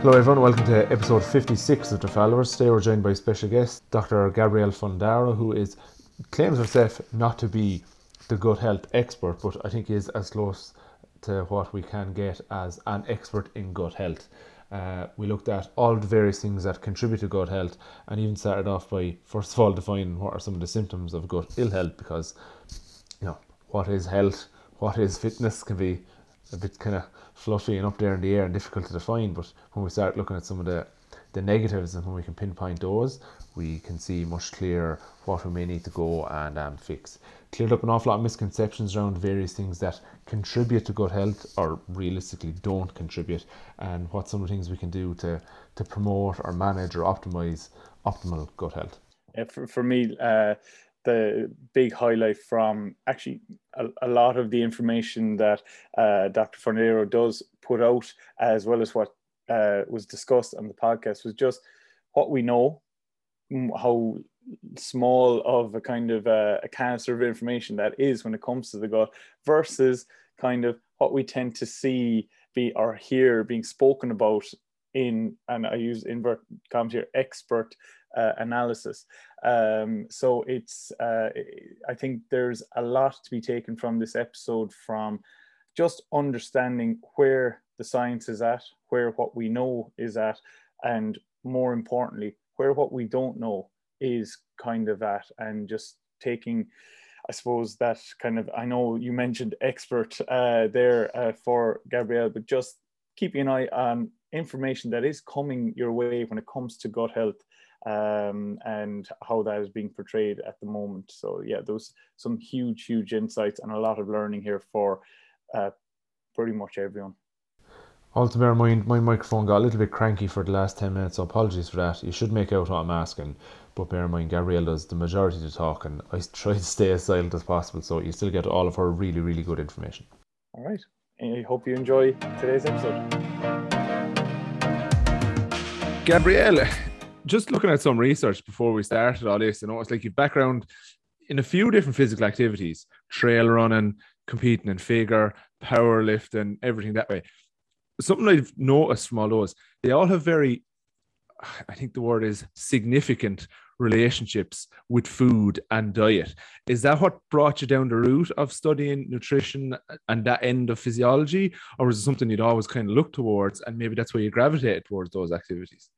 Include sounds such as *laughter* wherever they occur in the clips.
Hello, everyone. Welcome to episode 56 of The Followers. Today, we're joined by special guest Dr. Gabrielle Fundaro, who is claims herself not to be the gut health expert, but I think is as close to what we can get as an expert in gut health. Uh, we looked at all the various things that contribute to gut health and even started off by, first of all, defining what are some of the symptoms of gut ill health because, you know, what is health, what is fitness can be a bit kind of fluffy and up there in the air and difficult to define. But when we start looking at some of the, the negatives and when we can pinpoint those, we can see much clearer what we may need to go and um, fix. Cleared up an awful lot of misconceptions around various things that contribute to gut health or realistically don't contribute, and what some of the things we can do to, to promote or manage or optimize optimal gut health. Yeah, for, for me, uh, the big highlight from actually a, a lot of the information that uh, Dr. Fundaro does put out, as well as what uh, was discussed on the podcast, was just what we know, how small of a kind of a, a canister of information that is when it comes to the gut versus kind of what we tend to see be or hear being spoken about in and I use invert commas here expert uh, analysis. Um, so it's uh, I think there's a lot to be taken from this episode from just understanding where the science is at, where what we know is at, and more importantly, where what we don't know is kind of at, and just taking. I suppose that kind of I know you mentioned expert uh, there uh, for Gabrielle, but just keeping an eye on information that is coming your way when it comes to gut health um, and how that is being portrayed at the moment. So yeah, those some huge, huge insights and a lot of learning here for uh, pretty much everyone. Also, bear in mind, my microphone got a little bit cranky for the last 10 minutes, so apologies for that. You should make out what I'm asking, but bear in mind, Gabrielle does the majority of the talk, and I *laughs* try to stay as silent as possible, so you still get all of her really, really good information. All right. I hope you enjoy today's episode. Gabrielle, just looking at some research before we started all this, you know, it's like you've background in a few different physical activities, trail running, competing in figure, powerlifting, everything that way. Something I've noticed from all those, they all have very, I think the word is significant relationships with food and diet. Is that what brought you down the route of studying nutrition and that end of physiology? Or is it something you'd always kind of look towards and maybe that's why you gravitated towards those activities?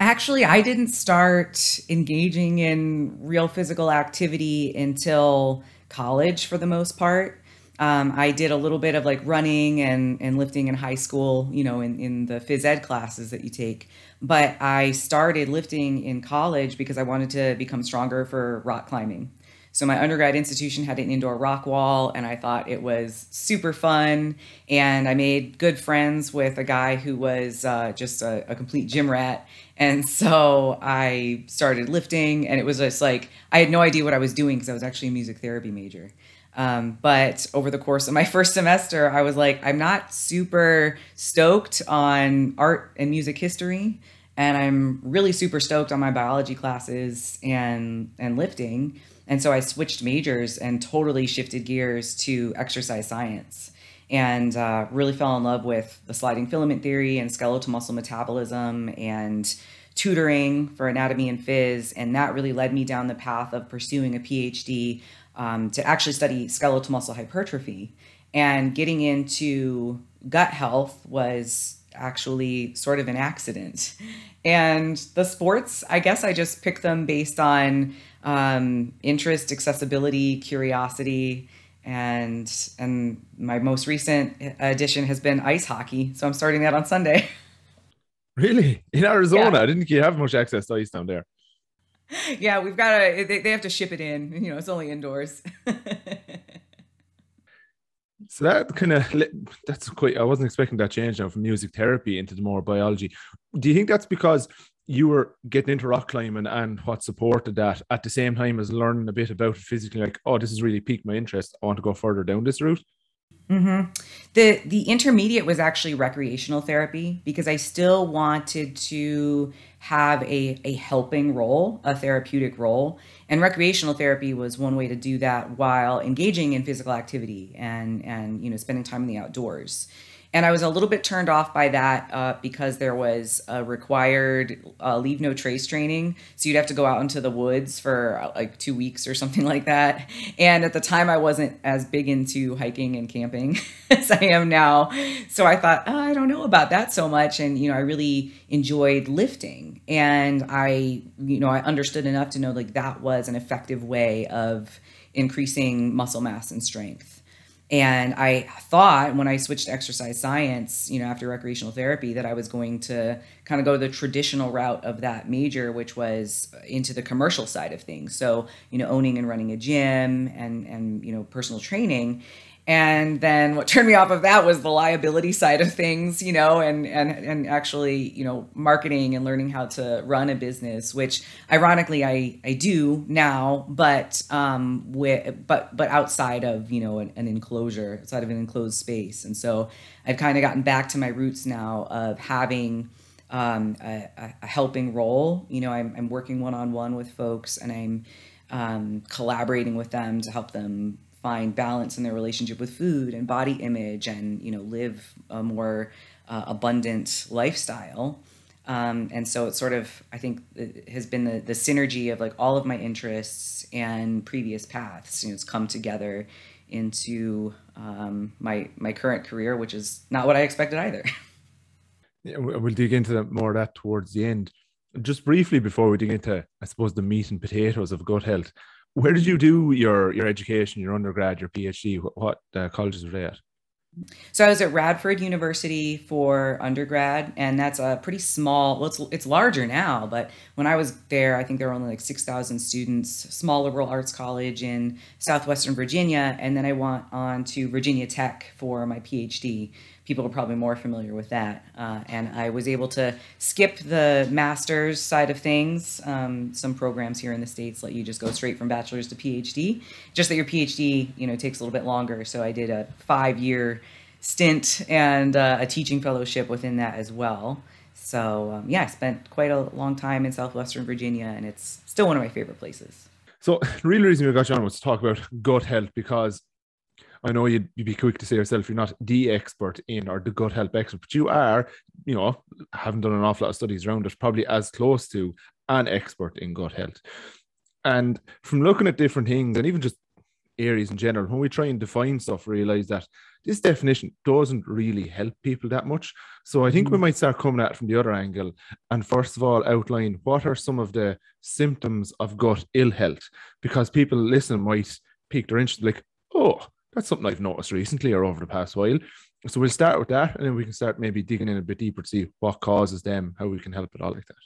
Actually, I didn't start engaging in real physical activity until college for the most part. Um, I did a little bit of like running and, and lifting in high school, you know, in, in the phys ed classes that you take. But I started lifting in college because I wanted to become stronger for rock climbing. So my undergrad institution had an indoor rock wall, and I thought it was super fun. And I made good friends with a guy who was uh, just a, a complete gym rat. And so I started lifting, and it was just like I had no idea what I was doing because I was actually a music therapy major. Um, but over the course of my *laughs* first semester, I was like, I'm not super stoked on art and music history, and I'm really super stoked on my biology classes and and lifting. And so I switched majors and totally shifted gears to exercise science and uh, really fell in love with the sliding filament theory and skeletal muscle metabolism and tutoring for anatomy and phys. And that really led me down the path of pursuing a PhD um, to actually study skeletal muscle hypertrophy. And getting into gut health was actually sort of an accident. And the sports, I guess I just picked them based on um, interest, accessibility, curiosity, and and my most recent addition has been ice hockey. So I'm starting that on Sunday. *laughs* Really, in Arizona, yeah. didn't think you have much access to ice down there? Yeah, we've got to. They, they have to ship it in. You know, it's only indoors. *laughs* so that kind of that's quite. I wasn't expecting that change now from music therapy into the more biology. Do you think that's because you were getting into rock climbing and what supported that at the same time as learning a bit about it physically like oh this has really piqued my interest. I want to go further down this route. Mm-hmm. the the intermediate was actually recreational therapy because i still wanted to have a, a helping role a therapeutic role. And recreational therapy was one way to do that while engaging in physical activity and and you know spending time in the outdoors And I was a little bit turned off by that uh, because there was a required uh, leave no trace training. So you'd have to go out into the woods for uh, like two weeks or something *laughs* like that. And at the time, I wasn't as big into hiking and camping *laughs* as I am now. So I thought, oh, I don't know about that so much. And, you know, I really enjoyed lifting. And I, you know, I understood enough to know like that was an effective way of increasing muscle mass and strength. And I thought when I switched to exercise science, you know, after recreational therapy, that I was going to kind of go the traditional route of that major, which was uh, into the commercial side of things. So, you know, owning and running a gym and and you know, personal training. And then what turned me off of that was the liability side of things, you know, and and and actually, you know, marketing and learning how to run a business, which ironically I I do now, but um with but but outside of, you know, an, an enclosure, outside of an enclosed space. And so I've kind of gotten back to my roots now of having um, a, a helping role. You know, I'm, I'm working one on one with folks and I'm um, collaborating with them to help them find balance in their relationship with food and body image and you know live a more uh, abundant lifestyle. Um, and so it's sort of i think it has been the, the synergy of like all of my interests and previous paths you know it's come together into um, my my current career which is not what i expected either. *laughs* Yeah, we'll dig into more of that towards the end. Just briefly before we dig into i suppose the meat and potatoes of gut health where did you do your your education, your undergrad, your PhD? What, what uh, colleges were they at? So I was at Radford University for undergrad, and that's a pretty small. Well, it's it's larger now, but when I was there, I think there were only like six thousand students. Small liberal arts college in southwestern Virginia, and then I went on to Virginia Tech for my PhD people are probably more familiar with that. Uh, and I was able to skip the master's side of things. Um, some programs here in the states let you just go straight from bachelor's to PhD. Just that your PhD, you know, takes a little bit longer. So I did a five-year stint and uh, a teaching fellowship within that as well. So um, yeah, I spent quite a long time in southwestern Virginia, and it's still one of my favorite places. So, *laughs* real reason we got you on was to talk about gut health because I know you'd, you'd be quick to say yourself you're not the expert in or the gut health expert, but you are, you know, haven't done an awful lot of studies around it, probably as close to an expert in gut health. And from looking at different things and even just areas in general, when we try and define stuff, realize that this definition doesn't really help people that much. So I think we mm. might start coming at it from the other angle. And first of all, outline what are some of the symptoms of gut ill health? Because people listen might pique their interest, like, oh, that's something I've noticed recently or over the past while. So we'll start with that, and then we can start maybe digging in a bit deeper to see what causes them, how we can help it all like that.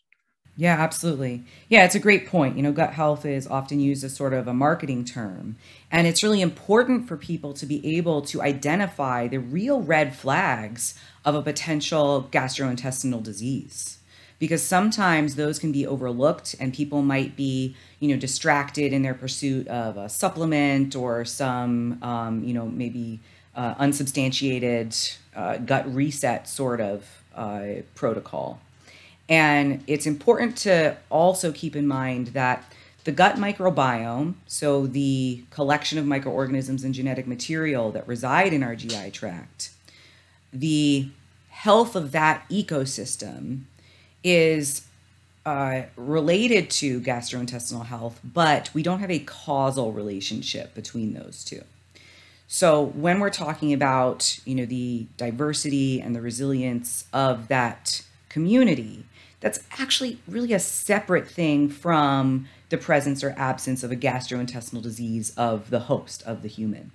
Yeah, absolutely. Yeah, it's a great point. You know, gut health is often used as sort of a marketing term. And it's really important for people to be able to identify the real red flags of a potential gastrointestinal disease because sometimes those can be overlooked and people might be you know distracted in their pursuit of a supplement or some um, you know maybe uh, unsubstantiated uh, gut reset sort of uh, protocol. And it's important to also keep in mind that the gut microbiome, so the collection of microorganisms and genetic material that reside in our GI tract, the health of that ecosystem is uh, related to gastrointestinal health, but we don't have a causal relationship between those two. So when we're talking about, you know, the diversity and the resilience of that community, that's actually really a separate thing from the presence or absence of a gastrointestinal disease of the host of the human.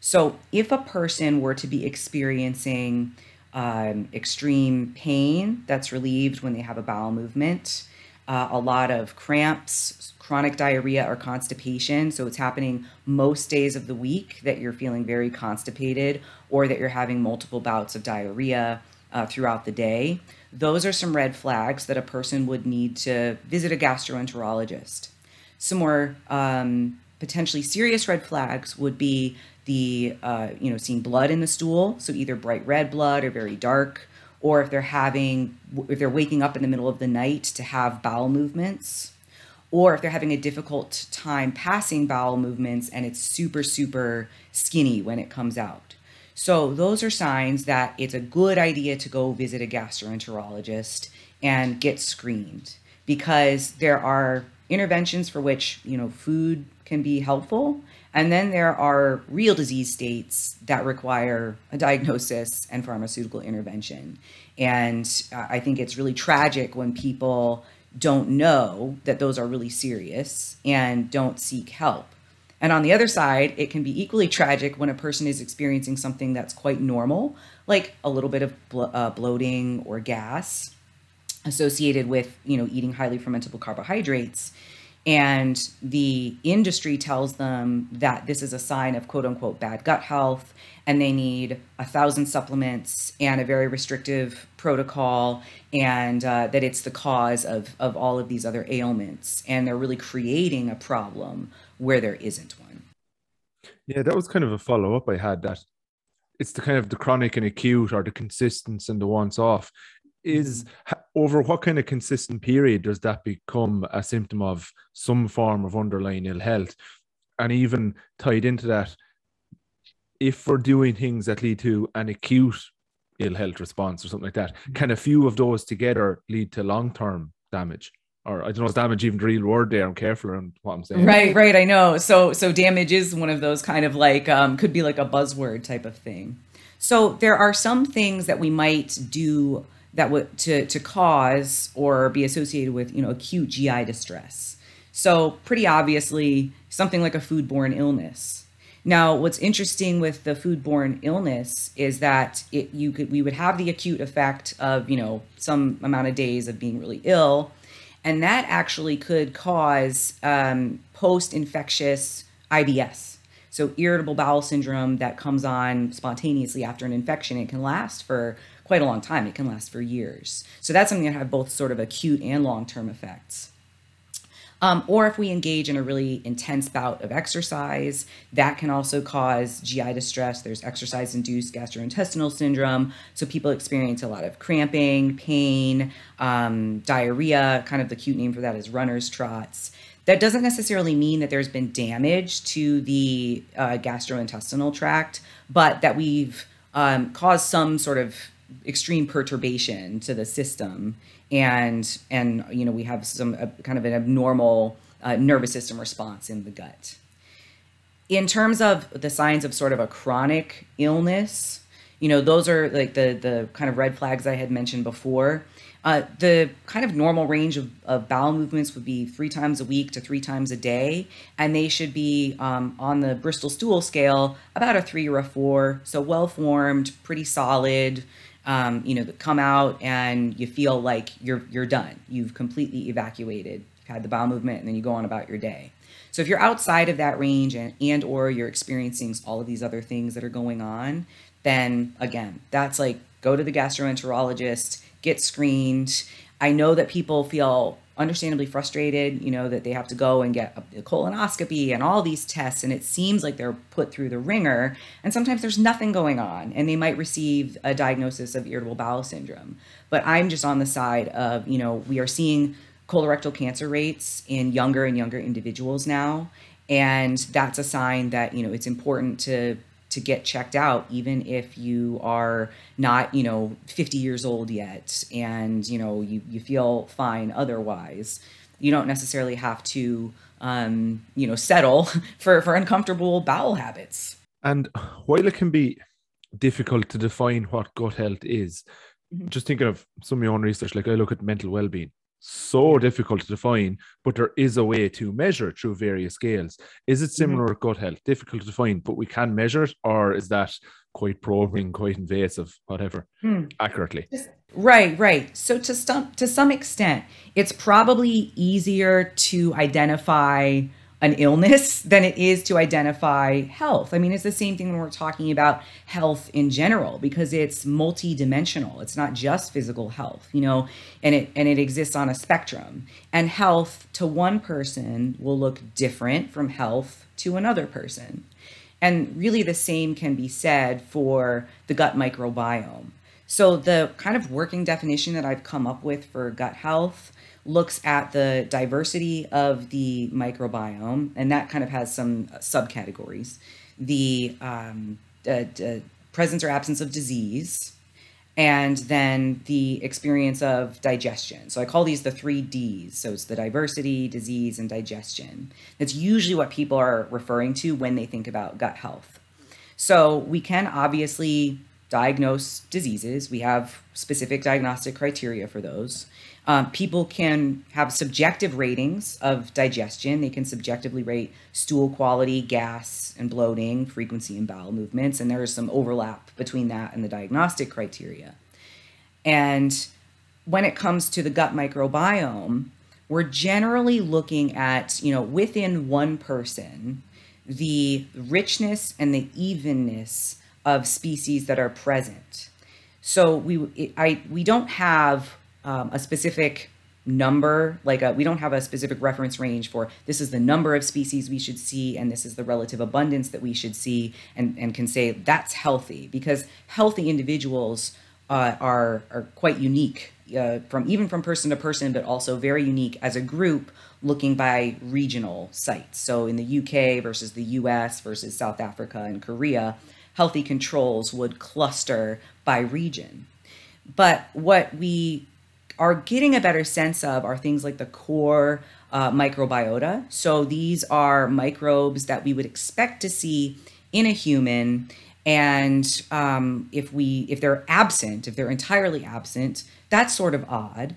So if a person were to be experiencing um, extreme pain that's relieved when they have a bowel movement, uh, a lot of cramps, chronic diarrhea, or constipation. So it's happening most days of the week that you're feeling very constipated or that you're having multiple bouts of diarrhea uh, throughout the day. Those are some red flags that a person would need to visit a gastroenterologist. Some more um, potentially serious red flags would be the uh, you know seeing blood in the stool so either bright red blood or very dark or if they're having if they're waking up in the middle of the night to have bowel movements or if they're having a difficult time passing bowel movements and it's super super skinny when it comes out. So those are signs that it's a good idea to go visit a gastroenterologist and get screened because there are interventions for which, you know, food can be helpful and then there are real disease states that require a diagnosis and pharmaceutical intervention. And uh, I think it's really tragic when people don't know that those are really serious and don't seek help. And on the other side, it can be equally tragic when a person is experiencing something that's quite normal, like a little bit of blo- uh, bloating or gas associated with, you know, eating highly fermentable carbohydrates. And the industry tells them that this is a sign of quote unquote bad gut health and they need a thousand supplements and a very restrictive protocol and uh, that it's the cause of, of all of these other ailments. And they're really creating a problem where there isn't one. Yeah that was kind of a follow-up i had that it's the kind of the chronic and acute or the consistent and the once off is mm-hmm. Over what kind of consistent period does that become a symptom of some form of underlying ill health and even tied into that if we're doing things that lead to an acute ill health response or something like that mm-hmm. can a few of those together lead to long-term damage or I don't know, is damage even the real word there? I'm careful on what I'm saying. Right, right. I know. So, so damage is one of those kind of like um, could be like a buzzword type of thing. So there are some things that we might do that would to to cause or be associated with you know acute GI distress. So pretty obviously something like a foodborne illness. Now, what's interesting with the foodborne illness is that it you could we would have the acute effect of you know some amount of days of being really ill, and that actually could cause um, post-infectious IBS. So irritable bowel syndrome that comes on spontaneously after an infection. It can last for quite a long time. It can last for years. So that's something that have both sort of acute and long-term effects. Um, or if we engage in a really intense bout of exercise, that can also cause GI distress. There's exercise induced gastrointestinal syndrome. So people experience a lot of cramping, pain, um, diarrhea. Kind of the cute name for that is runner's trots. That doesn't necessarily mean that there's been damage to the uh, gastrointestinal tract, but that we've um, caused some sort of extreme perturbation to the system. And and you know we have some uh, kind of an abnormal uh, nervous system response in the gut. In terms of the signs of sort of a chronic illness you know those are like the the kind of red flags i had mentioned before. Uh, the kind of normal range of, of bowel movements would be three times a week to three times a day, and they should be um, on the Bristol stool scale about a three or a four. So well formed, pretty solid, um, you know, come out and you feel like you're you're done. You've completely evacuated, had the bowel movement, and then you go on about your day. So if you're outside of that range and, and or you're experiencing all of these other things that are going on, then again, that's like go to the gastroenterologist, get screened. I know that people feel understandably frustrated, you know, that they have to go and get a colonoscopy and all these tests, and it seems like they're put through the ringer. And sometimes there's nothing going on, and they might receive a diagnosis of irritable bowel syndrome. But I'm just on the side of, you know, we are seeing colorectal cancer rates in younger and younger individuals now. And that's a sign that, you know, it's important to to get checked out even if you are not you know 50 years old yet and you know you, you feel fine otherwise you don't necessarily have to um, you know settle *laughs* for for uncomfortable bowel habits and while it can be difficult to define what gut health is mm-hmm. just thinking of some of your own research like i look at mental well-being so difficult to define, but there is a way to measure through various scales. Is it mm-hmm. similar mm-hmm. gut health? Difficult to define, but we can measure it, or is that quite probing, quite invasive, whatever, hmm. accurately? Right, right. So to some to some extent, it's probably easier to identify an illness than it is to identify health. I mean, it's the same thing when we're talking about health in general because it's multidimensional. It's not just physical health, you know, and it and it exists on a spectrum. And health to one person will look different from health to another person. And really the same can be said for the gut microbiome. So the kind of working definition that I've come up with for gut health looks at the diversity of the microbiome, and that kind of has some subcategories. The um, uh, uh, presence or absence of disease, and then the experience of digestion. So I call these the three Ds. So it's the diversity, disease, and digestion. That's usually what people are referring to when they think about gut health. So we can obviously diagnose diseases. We have specific diagnostic criteria for those. Um, people can have subjective ratings of digestion. They can subjectively rate stool quality, gas and bloating, frequency and bowel movements, and there is some overlap between that and the diagnostic criteria. And when it comes to the gut microbiome, we're generally looking at, you know, within one person, the richness and the evenness of species that are present. So we I we don't have um, a specific number like a, we don't have a specific reference range for this is the number of species we should see and this is the relative abundance that we should see and, and can say that's healthy because healthy individuals uh, are are quite unique uh, from even from person to person but also very unique as a group looking by regional sites so in the UK versus the US versus South Africa and Korea healthy controls would cluster by region. But what we are getting a better sense of are things like the core uh, microbiota. So these are microbes that we would expect to see in a human. And um, if we if they're absent, if they're entirely absent, that's sort of odd.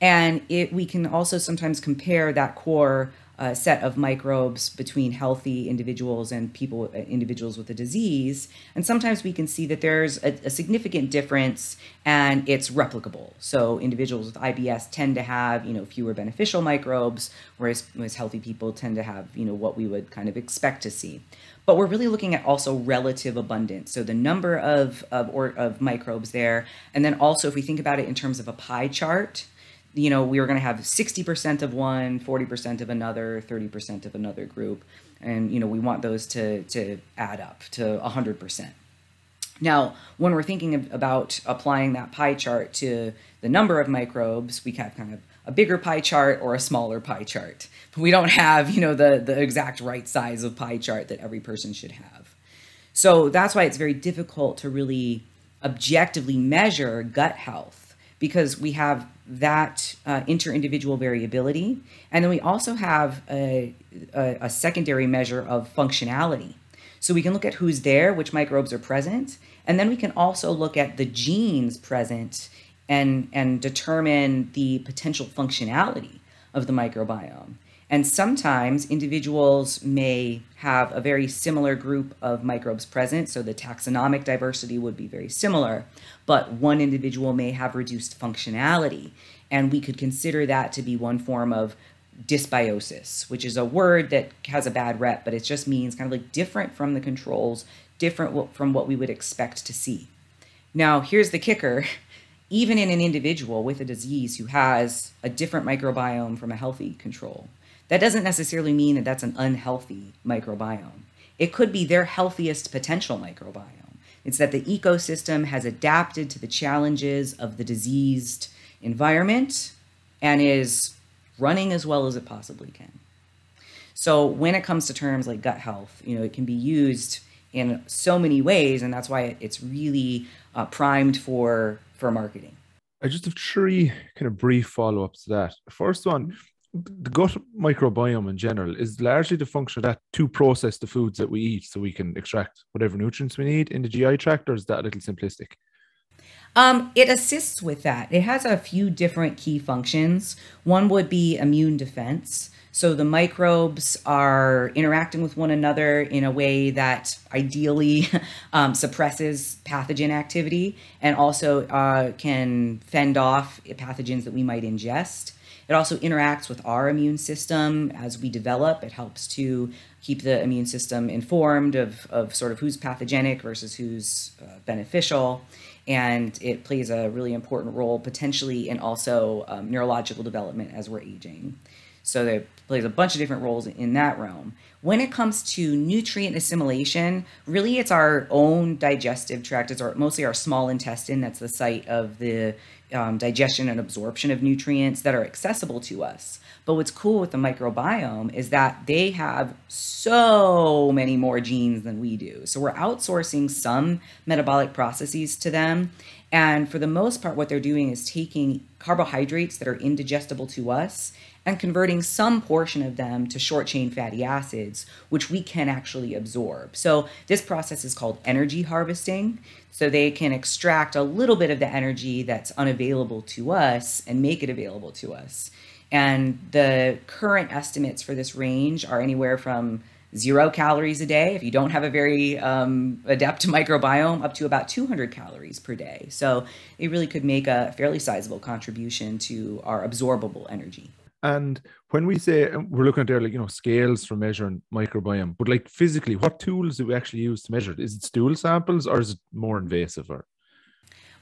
And it, we can also sometimes compare that core uh, set of microbes between healthy individuals and people uh, individuals with a disease and sometimes we can see that there's a, a, significant difference and it's replicable. So individuals with ibs tend to have you know fewer beneficial microbes whereas, whereas healthy people tend to have you know what we would kind of expect to see. But we're really looking at also relative abundance. So the number of of, or, of microbes there and then also if we think about it in terms of a pie chart you know, we were going to have 60% of one, 40% of another, 30% of another group. And, you know, we want those to, to add up to 100%. Now, when we're thinking of, about applying that pie chart to the number of microbes, we have kind of a bigger pie chart or a smaller pie chart. But we don't have, you know, the, the exact right size of pie chart that every person should have. So that's why it's very difficult to really objectively measure gut health because we have that uh, inter-individual variability. And then we also have a, a, a, secondary measure of functionality. So we can look at who's there, which microbes are present, and then we can also look at the genes present and, and determine the potential functionality of the microbiome. And sometimes individuals may have a very similar group of microbes present, so the taxonomic diversity would be very similar, but one individual may have reduced functionality. And we could consider that to be one form of dysbiosis, which is a word that has a bad rep, but it just means kind of like different from the controls, different from what we would expect to see. Now, here's the kicker *laughs* even in an individual with a disease who has a different microbiome from a healthy control, that doesn't necessarily mean that that's an unhealthy microbiome. It could be their healthiest potential microbiome. It's that the ecosystem has adapted to the challenges of the diseased environment and is running as well as it possibly can. So when it comes to terms like gut health, you know, it can be used in so many ways, and that's why it's really uh, primed for for marketing. I just have three kind of brief follow ups to that. First one, the gut microbiome in general is largely the function of that to process the foods that we eat so we can extract whatever nutrients we need in the GI tract, or is that a little simplistic? Um, it assists with that. It has a few different key functions. One would be immune defense. So the microbes are interacting with one another in a way that ideally *laughs* um, suppresses pathogen activity and also uh, can fend off pathogens that we might ingest. It also interacts with our immune system as we develop. It helps to keep the immune system informed of, of sort of who's pathogenic versus who's uh, beneficial. And it plays a really important role potentially in also um, neurological development as we're aging. So it plays a bunch of different roles in that realm. When it comes to nutrient assimilation, really it's our own digestive tract, it's our, mostly our small intestine that's the site of the um, digestion and absorption of nutrients that are accessible to us. But what's cool with the microbiome is that they have so many more genes than we do. So we're outsourcing some metabolic processes to them. And for the most part, what they're doing is taking carbohydrates that are indigestible to us and converting some portion of them to short chain fatty acids, which we can actually absorb. So, this process is called energy harvesting. So, they can extract a little bit of the energy that's unavailable to us and make it available to us. And the current estimates for this range are anywhere from zero calories a day if you don't have a very um, adept *laughs* microbiome up to about 200 calories per day so it really could make a fairly sizable contribution to our absorbable energy and when we say we're looking at there, like you know, scales for measuring microbiome, but like physically, what tools do we actually use to measure it? Is it stool samples or is it more invasive? Or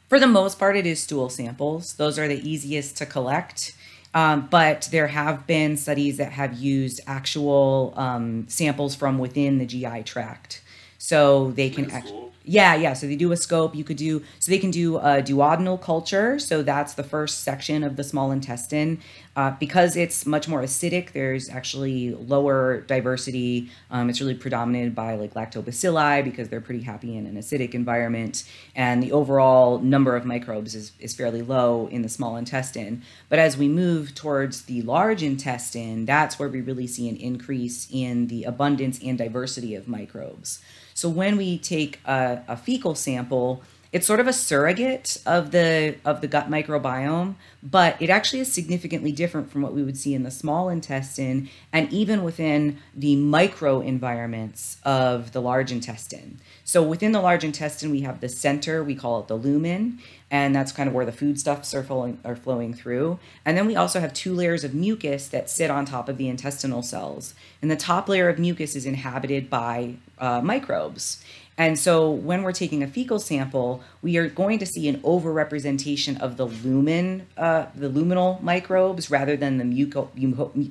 for the most part, it is stool samples. Those are the easiest to collect. Um, but there have been studies that have used actual um, samples from within the GI tract. So they can actually yeah, yeah. So they do a scope. You could do so they can do a duodenal culture. So that's the first section of the small intestine. Uh, because it's much more acidic, there's actually lower diversity. Um, it's really predominated by like lactobacilli because they're pretty happy in an acidic environment, and the overall number of microbes is is fairly low in the small intestine. But as we move towards the large intestine, that's where we really see an increase in the abundance and diversity of microbes. So when we take a, a fecal sample, it's sort of a surrogate of the of the gut microbiome but it actually is significantly different from what we would see in the small intestine and even within the micro environments of the large intestine. So within the large intestine we have the center we call it the lumen and that's kind of where the foodstuffs are flowing are flowing through. And then we also have two layers of mucus that sit on top of the intestinal cells. And the top layer of mucus is inhabited by uh, microbes and so when we're taking a fecal sample, we are going to see an overrepresentation of the lumen, uh, the luminal microbes rather than the muco,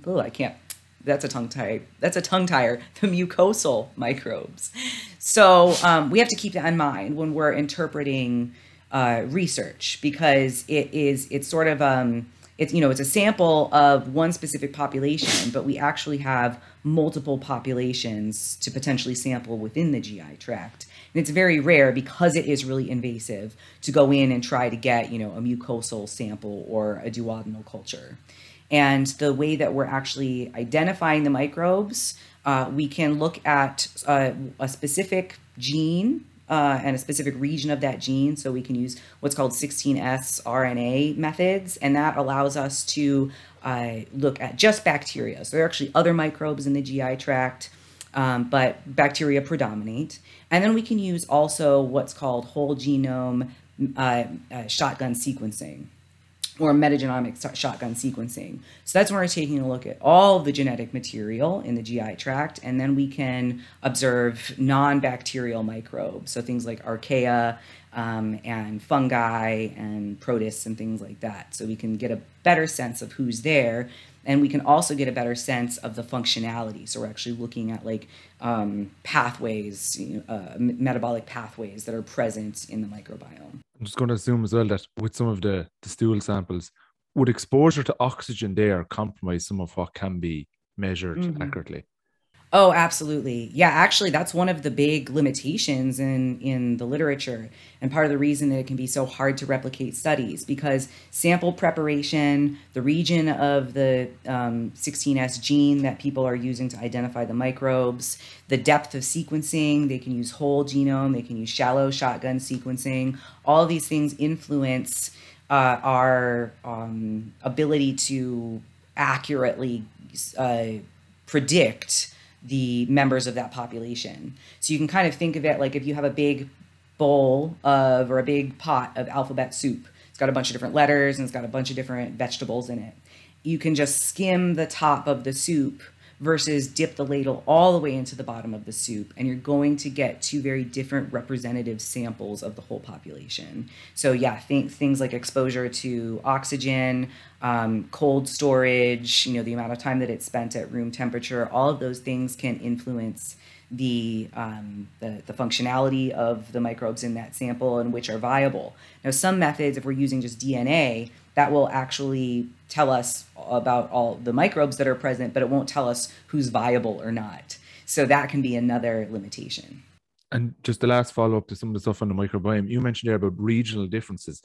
oh, I can't, that's a tongue tie, that's a tongue tire, *laughs* the mucosal microbes. So um, we have to keep that in mind when we're interpreting uh, research because it is, it's sort of, um, it's you know it's a sample of one specific population but we actually have multiple populations to potentially sample within the gi tract. And it's very rare because it is really invasive to go in and try to get you know a mucosal sample or a duodenal culture. And the way that we're actually identifying the microbes uh, we can look at uh, a specific gene uh, and a specific region of that gene. So we can use what's called 16S RNA methods, and that allows us to uh, look at just bacteria. So there are actually other microbes in the GI tract, um, but bacteria predominate. And then we can use also what's called whole genome uh, uh shotgun sequencing or metagenomic shotgun sequencing. So that's when we're taking a look at all the genetic material in the GI tract, and then we can observe non bacterial microbes. So things like archaea um, and fungi and protists and things like that. So we can get a better sense of who's there. And we can also get a better sense of the functionality. So we're actually looking at like um, pathways, you know, uh, metabolic pathways that are present in the microbiome. I'm just going to assume as well that with some of the, the stool samples, would exposure to oxygen there compromise some of what can be measured mm-hmm. accurately? Oh, absolutely. Yeah, actually that's one of the big limitations in in the literature and part of the reason that it can be so hard to replicate studies because sample preparation, the region of the um, 16S gene that people are using to identify the microbes, the depth of sequencing, they can use whole genome, they can use shallow shotgun sequencing. All these things influence uh, our um, ability to accurately uh, predict the members of that population. So you can kind of think of it like if you have a big bowl of or a big pot of alphabet soup. It's got a bunch of different letters and it's got a bunch of different vegetables in it. You can just skim the top of the soup versus dip the ladle all the way into the bottom of the soup and you're going to get two very different representative samples of the whole population. So yeah think things like exposure to oxygen um, cold storage, you know, the amount of time that it's spent at room temperature, all of those things can influence the, um, the, the functionality of the microbes in that sample and which are viable. Now, some methods, if we're using just DNA, that will actually tell us about all the microbes that are present, but it won't tell us who's viable or not. So that can be another limitation. And just the last follow up to some of the stuff on the microbiome, you mentioned there about regional differences.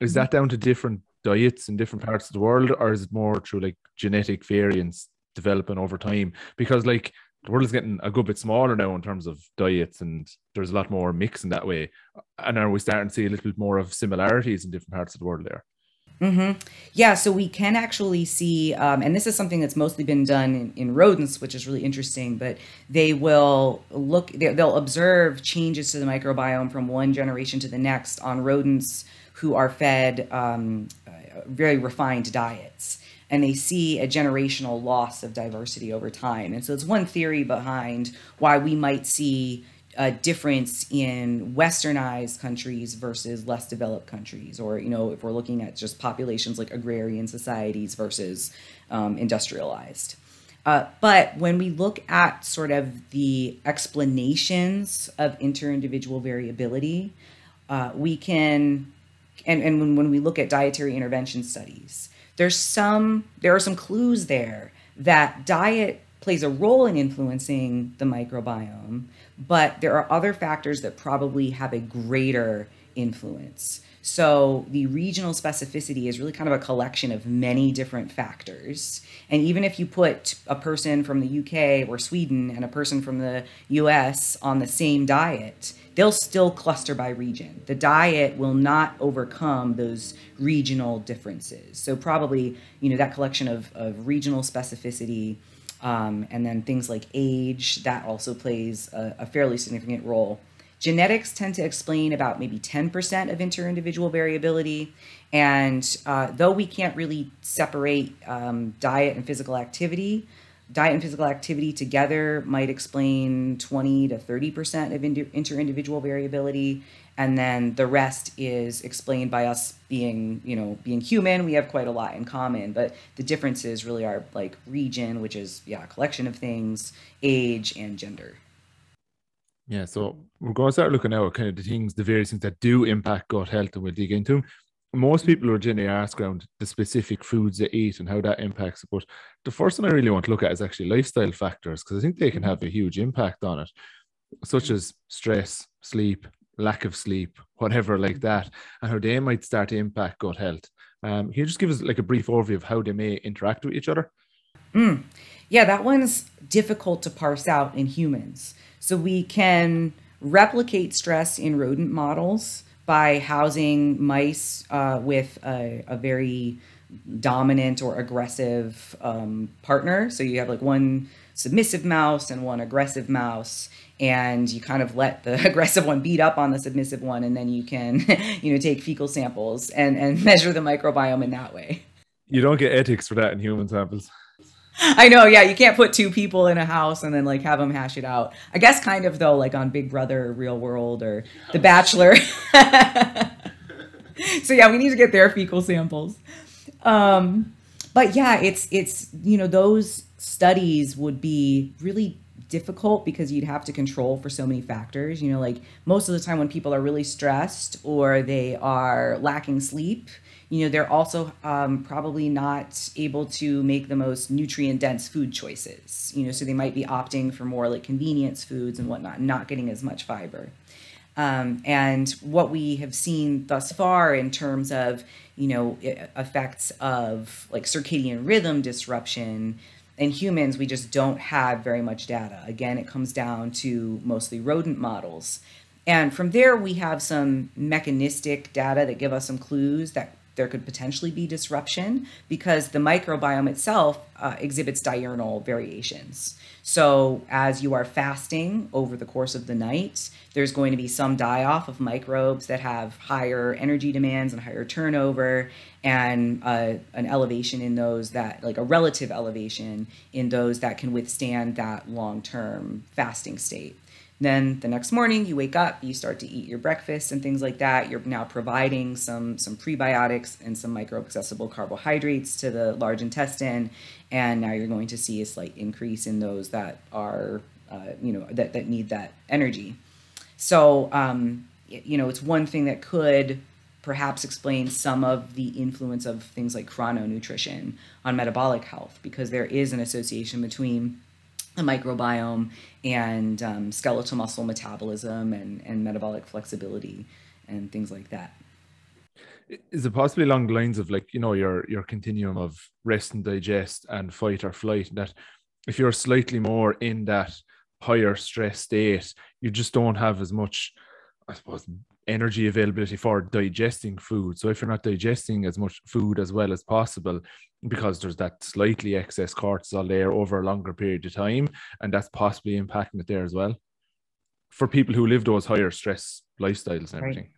Is mm-hmm. that down to different diets in different parts of the world, or is it more through like genetic variants developing over time? Because like the world is getting a good bit smaller now in terms of diets, and there's a lot more mix in that way. And are we starting to see a little bit more of similarities in different parts of the world there? Mm-hmm. Yeah, so we can actually see, um, and this is something that's mostly been done in, in, rodents, which is really interesting. But they will look, they'll observe changes to the microbiome from one generation to the next on rodents who are fed um, very refined diets. And they see a generational loss of diversity over time. And so it's one theory behind why we might see a difference in westernized countries versus less developed countries or you know if we're looking at just populations like agrarian societies versus um, industrialized uh, but when we look at sort of the explanations of inter-individual variability uh, we can and, and when, when we look at dietary intervention studies there's some there are some clues there that diet plays a role in influencing the microbiome but there are other factors that probably have a greater influence. So the regional specificity is really kind of a collection of many different factors. And even if you put a person from the UK or Sweden and a person from the US on the same diet, they'll still cluster by region. The diet will not overcome those regional differences. So probably, you know, that collection of, of regional specificity um, and then things like age, that also plays a, a, fairly significant role. Genetics tend to explain about maybe 10% of inter-individual variability. And uh, though we can't really separate um, diet and physical activity, diet and physical activity together might explain 20 to 30% of inter-individual variability. And then the rest is explained by us being you know being human. We have quite a lot in common but the differences really are like region which is yeah a collection of things age and gender yeah so we're going to start looking now at kind of the things the various things that do impact gut health and we'll dig into them most people are generally asked around the specific foods they eat and how that impacts it. But the first one I really want to look at is actually lifestyle factors because I think they can have a huge impact on it, such as stress, sleep, lack of sleep, whatever like that, and how they might start to impact gut health. Um, can you just give us like a brief overview of how they may interact with each other? Mm. Yeah, that one's difficult to parse out in humans. So we can replicate stress in rodent models by housing mice uh, with a, a, very dominant or aggressive um, partner. So you have like one submissive mouse and one aggressive mouse and you kind of let the *laughs* aggressive one beat up on the submissive one and then you can *laughs* you know take fecal samples and and *laughs* measure the microbiome in that way you don't get ethics for that in human samples *laughs* I know, yeah. You can't put two people in a house and then like have them hash it out. I guess kind of though, like on Big Brother, Real World, or The Bachelor. *laughs* so yeah, we need to get their fecal samples. Um, but yeah, it's it's you know those studies would be really difficult because you'd have to control for so many factors. You know, like most of the time when people are really stressed or they are lacking sleep, you know, they're also um, probably not able to make the most nutrient dense food choices. You know, so they might be opting for more like convenience foods and whatnot, not getting as much fiber. Um, and what we have seen thus far in terms of, you know, effects of like circadian rhythm disruption in humans, we just don't have very much data. Again, it comes down to mostly rodent models. And from there, we have some mechanistic data that give us some clues that there could potentially be disruption because the microbiome itself uh, exhibits diurnal variations. So, as you are fasting over the course of the night, there's going to be some die off of microbes that have higher energy demands and higher turnover, and uh, an elevation in those that, like a relative elevation in those that can withstand that long term fasting state. Then the next morning you wake up, you start to eat your breakfast and things like that. You're now providing some some prebiotics and some microaccessible carbohydrates to the large intestine, and now you're going to see a slight increase in those that are uh, you know that that need that energy. So um, you know it's one thing that could perhaps explain some of the influence of things like chrononutrition on metabolic health because there is an association between the microbiome and um, skeletal muscle metabolism and, and metabolic flexibility and things like that. Is it possibly along the lines of like, you know, your your continuum of rest and digest and fight or flight that if you're slightly more in that higher stress state, you just don't have as much, I suppose, energy availability for digesting food. So if you're not digesting as much food as well as possible, because there's that slightly excess cortisol there over a longer period of time, and that's possibly impacting it there as well. For people who live those higher stress lifestyles and everything.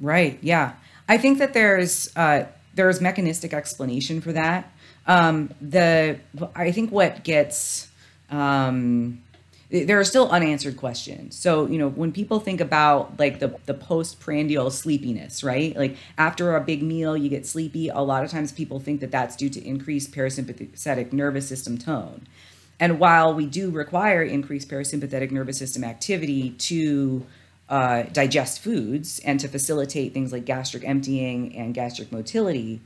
Right. right. Yeah. I think that there's uh, there's mechanistic explanation for that. Um, the I think what gets um, there are still unanswered questions. So, you know, when people think about like the, the postprandial sleepiness, right? Like after a big meal, you get sleepy. A lot of times people think that that's due to increased parasympathetic nervous system tone. And while we do require increased parasympathetic nervous system activity to uh, digest foods and to facilitate things like gastric emptying and gastric motility,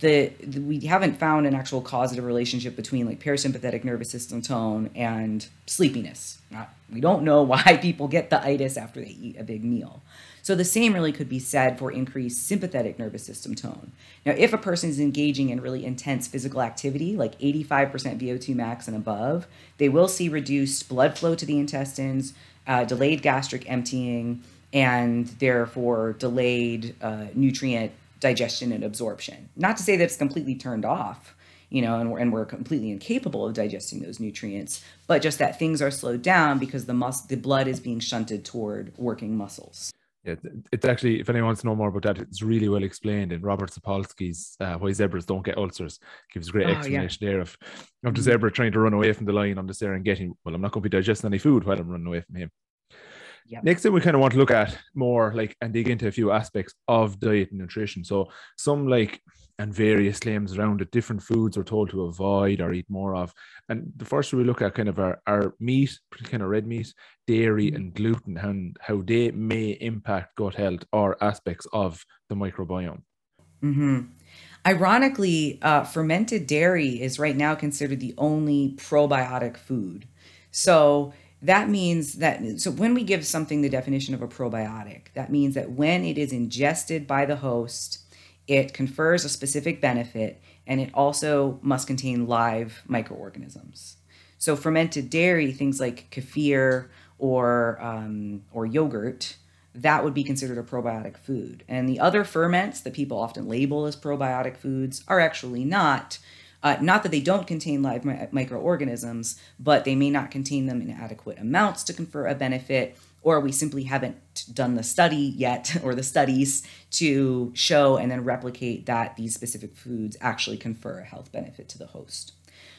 the, the, we haven't found an actual causative relationship between like parasympathetic nervous system tone and sleepiness. Not, we don't know *laughs* why people get the itis after they eat a big meal. So the same really could be said for increased sympathetic nervous system tone. Now, if a person is engaging in really intense physical activity, like 85% VO2 max and above, they will see reduced blood flow to the intestines, uh, delayed gastric emptying, and therefore delayed uh, nutrient digestion and absorption. Not to say that it's completely turned off, you know, and we're, and we're completely incapable of digesting those nutrients, but just that things are slowed down because the mus- the blood is being shunted toward working muscles. Yeah, it's actually, if anyone wants to know more about that, it's really well explained in Robert Sapolsky's uh, Why Zebras Don't Get Ulcers. Gives a great oh, explanation yeah. there of, of the mm-hmm. zebra trying to run away from the lion on the getting, well, I'm not going to be digesting any food while I'm running away from him. Yep. Next thing we kind of want to look at more like and dig into a few aspects of diet and nutrition. So some like and various claims around it, different foods are told to avoid or eat more of. And the first we look at kind of our, our meat, kind of red meat, dairy, mm-hmm. and gluten, and how they may impact gut health or aspects of the microbiome. Mm-hmm. Ironically, uh, fermented dairy is right now considered the only probiotic food. So that means that so when we give something the definition of a probiotic that means that when it is ingested by the host it confers a specific benefit and it also must contain live microorganisms. So fermented dairy things like kefir or um, or yogurt that would be considered a probiotic food. And the other ferments that people often label as probiotic foods are actually not uh, not that they don't contain live mi- microorganisms, but they may not contain them in adequate amounts to confer a benefit, or we simply haven't done the study yet *laughs* or the studies to show and then replicate that these specific foods actually confer a health benefit to the host.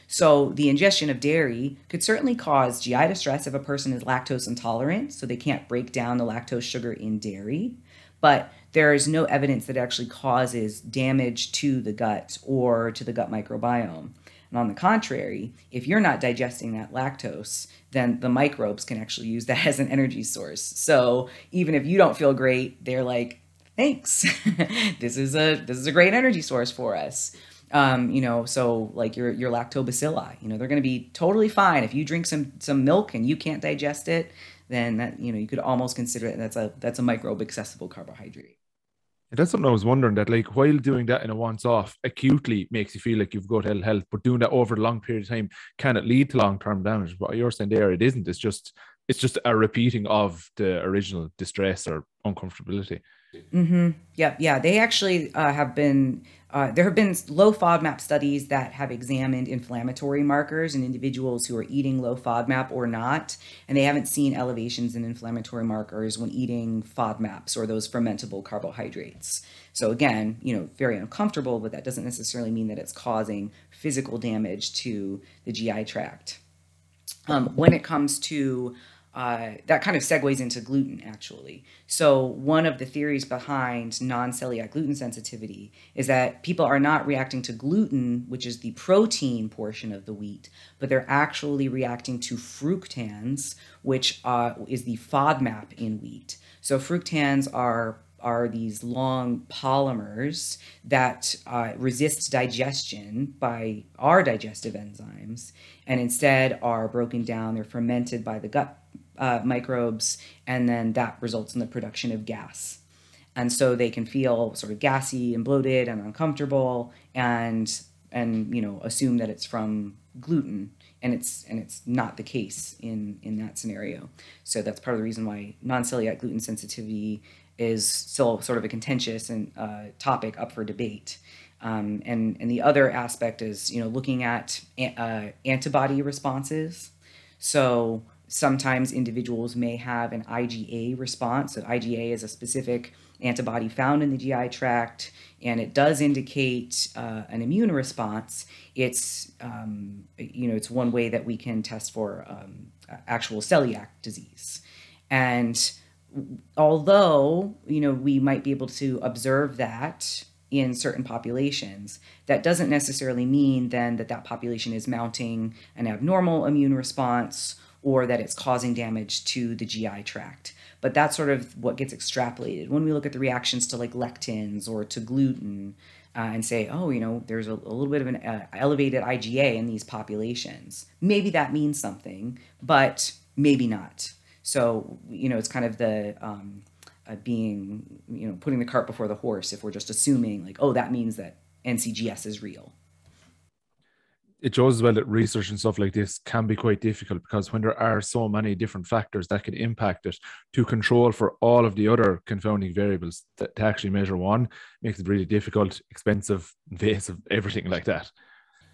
So, the ingestion of dairy could certainly cause GI distress if a person is lactose intolerant, so they can't break down the lactose sugar in dairy. But there is no evidence that actually causes damage to the gut or to the gut microbiome. And on the contrary, if you're not digesting that lactose, then the microbes can actually use that *laughs* as an energy source. So even if you don't feel great, they're like, "Thanks, *laughs* this is a this is a great energy source for us." Um, you know, so like your your lactobacilli, you know, they're going to be totally fine if you drink some some milk and you can't digest it. Then that you know you could almost consider it that's a that's a microbe accessible carbohydrate. That's something I was wondering that, like, while doing that in a once off acutely makes you feel like you've got ill health, but doing that over a long period of time can it lead to long term damage? But you're saying there, it isn't. It's just it's just a repeating of the original distress or uncomfortability. Mm-hmm. Yeah, yeah. They actually uh, have been uh, there have been low FODMAP studies that have examined inflammatory markers in individuals who are eating low FODMAP or not, and they haven't seen elevations in inflammatory markers when eating FODMAPs or those fermentable carbohydrates. So again, you know, very uncomfortable, but that doesn't necessarily mean that it's causing physical damage to the GI tract. Um, when it comes to uh, that kind of segues into gluten actually. So, one of the theories behind non celiac gluten sensitivity is that people are not reacting to gluten, which is the protein portion of the wheat, but they're actually reacting to fructans, which uh, is the FODMAP in wheat. So, fructans are are these long polymers that uh, resist digestion by our digestive enzymes and instead are broken down. They're fermented by the gut uh, microbes, and then that results in the production of gas. And so they can feel sort of gassy and bloated and uncomfortable, and and you know assume that it's from gluten, and it's and it's not the case in in that scenario. So that's part of the reason why non-celiac gluten sensitivity is still sort of a contentious and uh, topic up for debate. Um, and and the other aspect is you know looking at uh, antibody responses. So sometimes individuals may have an IgA response. So IgA is a specific antibody found in the GI tract, and it does indicate uh, an immune response. It's um, you know it's one way that we can test for um, actual celiac disease, and although you know we might be able to observe that in certain populations that doesn't necessarily mean then that that population is mounting an abnormal immune response or that it's causing damage to the GI tract. But that's sort of what gets extrapolated when we look at the reactions to like lectins or to gluten uh, and say, oh, you know, there's a, a little bit of an uh, elevated IgA in these populations. Maybe that means something, but maybe not. So, you know, it's kind of the um, uh, being, you know, putting the cart before the horse if we're just assuming like, oh, that means that NCGS is real it shows as well that research and stuff like this can be quite difficult because when there are so many different factors that can impact it to control for all of the other confounding variables that to actually measure one makes it really difficult expensive invasive *laughs* everything like that.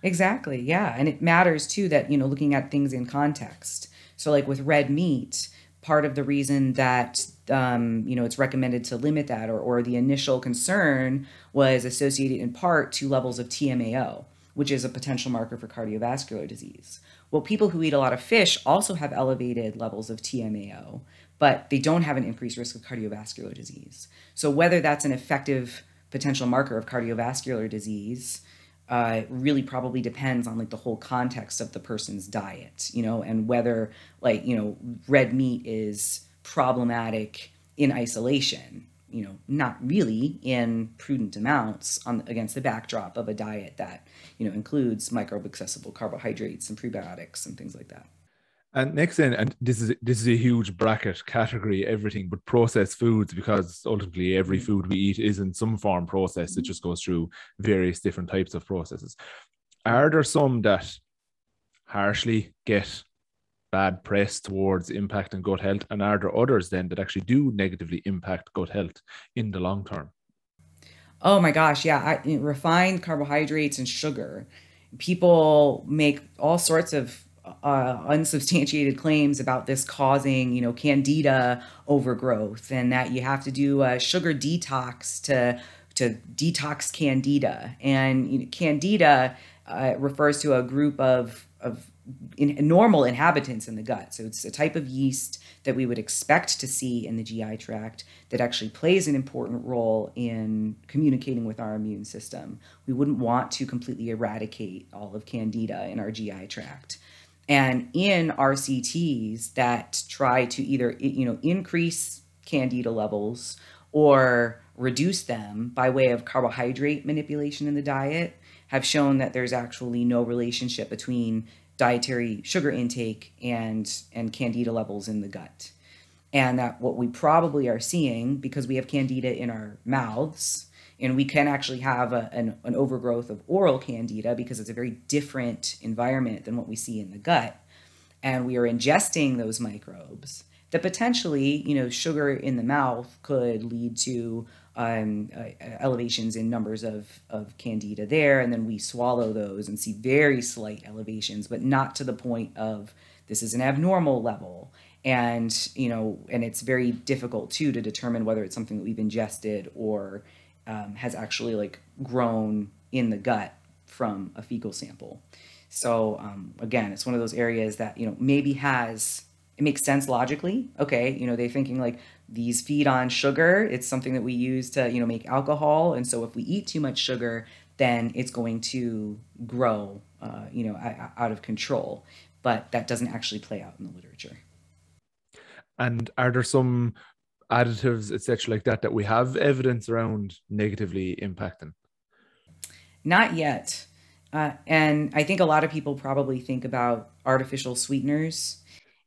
Exactly yeah and it matters too that you know looking at things in context. So like with red meat part of the reason that um, you know it's recommended to limit that or, or the initial concern was associated in part to levels of tmao which is a potential marker for cardiovascular disease. Well, people who eat a lot of fish also have elevated levels of TMAO, but they don't have an increased risk of cardiovascular disease. So, whether that's an effective potential marker of cardiovascular disease uh, really probably depends on like the whole context of the person's diet, you know, and whether like, you know, red meat is problematic in isolation you know, not really in prudent amounts on against the backdrop of a diet that, you know, includes microbe accessible carbohydrates and prebiotics and things like that. And next in, and this is this is a huge bracket category, everything but processed foods, because ultimately every mm-hmm. food we eat is in some form processed. It just goes through various different types of processes. Are there some that harshly get bad press towards impact and gut health? And are there others then that actually do negatively impact gut health in the long term? Oh my gosh, yeah. I, refined carbohydrates and sugar. People make all sorts of uh, unsubstantiated claims about this causing, you know, candida overgrowth, and that you have to do a sugar detox to to detox candida. And you know, candida uh, refers to a group of of in, normal inhabitants in the gut. So it's a type of yeast that we would expect to see in the GI tract that actually plays an important role in communicating with our immune system. We wouldn't want to completely eradicate all of candida in our GI tract. And in RCTs that try to either you know increase candida levels or reduce them by way of carbohydrate manipulation in the diet have shown that there's actually no relationship between dietary sugar intake and and candida levels in the gut. And that what we probably are seeing because we have candida in our mouths and we can actually have a, an, an overgrowth of oral candida because it's a very different environment than what we see in the gut and we are ingesting those microbes that potentially you know sugar in the mouth could lead to um, uh, elevations in numbers of, of candida there, and then we swallow those and see very slight elevations, but not to the point of this is an abnormal level. And you know, and it's very difficult too to determine whether it's something that we've ingested or um, has actually like grown in the gut from a fecal sample. So um, again, it's one of those areas that you know maybe has it makes sense logically. Okay, you know, they're thinking like these feed on sugar. It's something that we use to, you know, make alcohol. And so if we eat too much sugar, then it's going to grow, uh, you know, out of control. But that doesn't actually play out in the literature. And are there some additives, etc., like that, that we have evidence around negatively impacting? Not yet. Uh, and I think a lot of people probably think about artificial sweeteners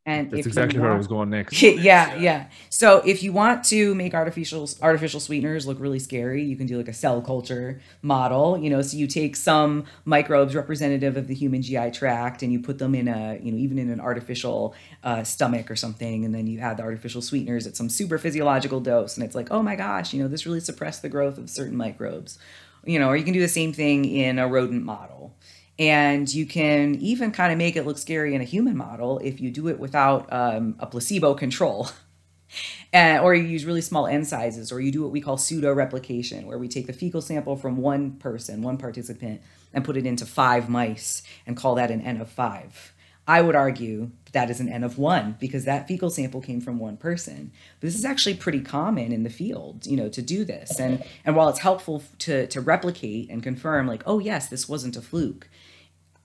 and that's exactly want, where I was going next. *laughs* yeah, yeah. So if you want to make artificial artificial sweeteners look really scary, you can do like a cell culture model. You know, so you take some microbes representative of the human GI tract, and you put them in a, you know, even in an artificial uh, stomach or something, and then you add the artificial sweeteners at some super physiological dose, and it's like, oh my gosh, you know, this really suppressed the growth of certain microbes. You know, or you can do the same thing in a rodent model. And you can even kind of make it look scary in a human model if you do it without um, a placebo control. *laughs* and, or you use really small n sizes, or you do what we call pseudo replication, where we take the fecal sample from one person, one participant, and put it into five mice and call that an n of five. I would argue that is an N of one because that fecal sample came from one person. But this is actually pretty common in the field, you know, to do this. And and while it's helpful to to replicate and confirm, like, oh yes, this wasn't a fluke,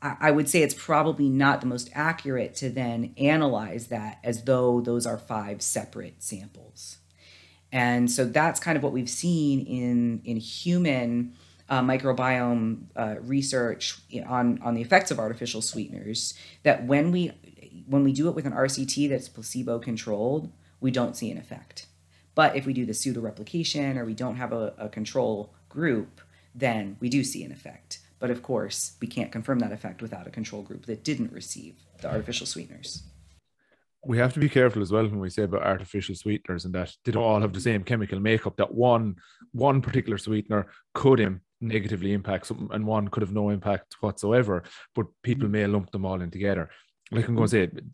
I, I would say it's probably not the most accurate to then analyze that as though those are five separate samples. And so that's kind of what we've seen in in human uh, microbiome uh, research on on the effects of artificial sweeteners that when we when we do it with an RCT that's placebo controlled, we don't see an effect. But if we do the pseudo replication or we don't have a, a control group, then we do see an effect. But of course, we can't confirm that effect without a control group that didn't receive the artificial sweeteners we have to be careful as well when we say about artificial sweeteners and that they don't all have the same chemical makeup that one one particular sweetener could Im- negatively impact something and one could have no impact whatsoever but people mm. may lump them all in together. Like i'm going to mm. say I'm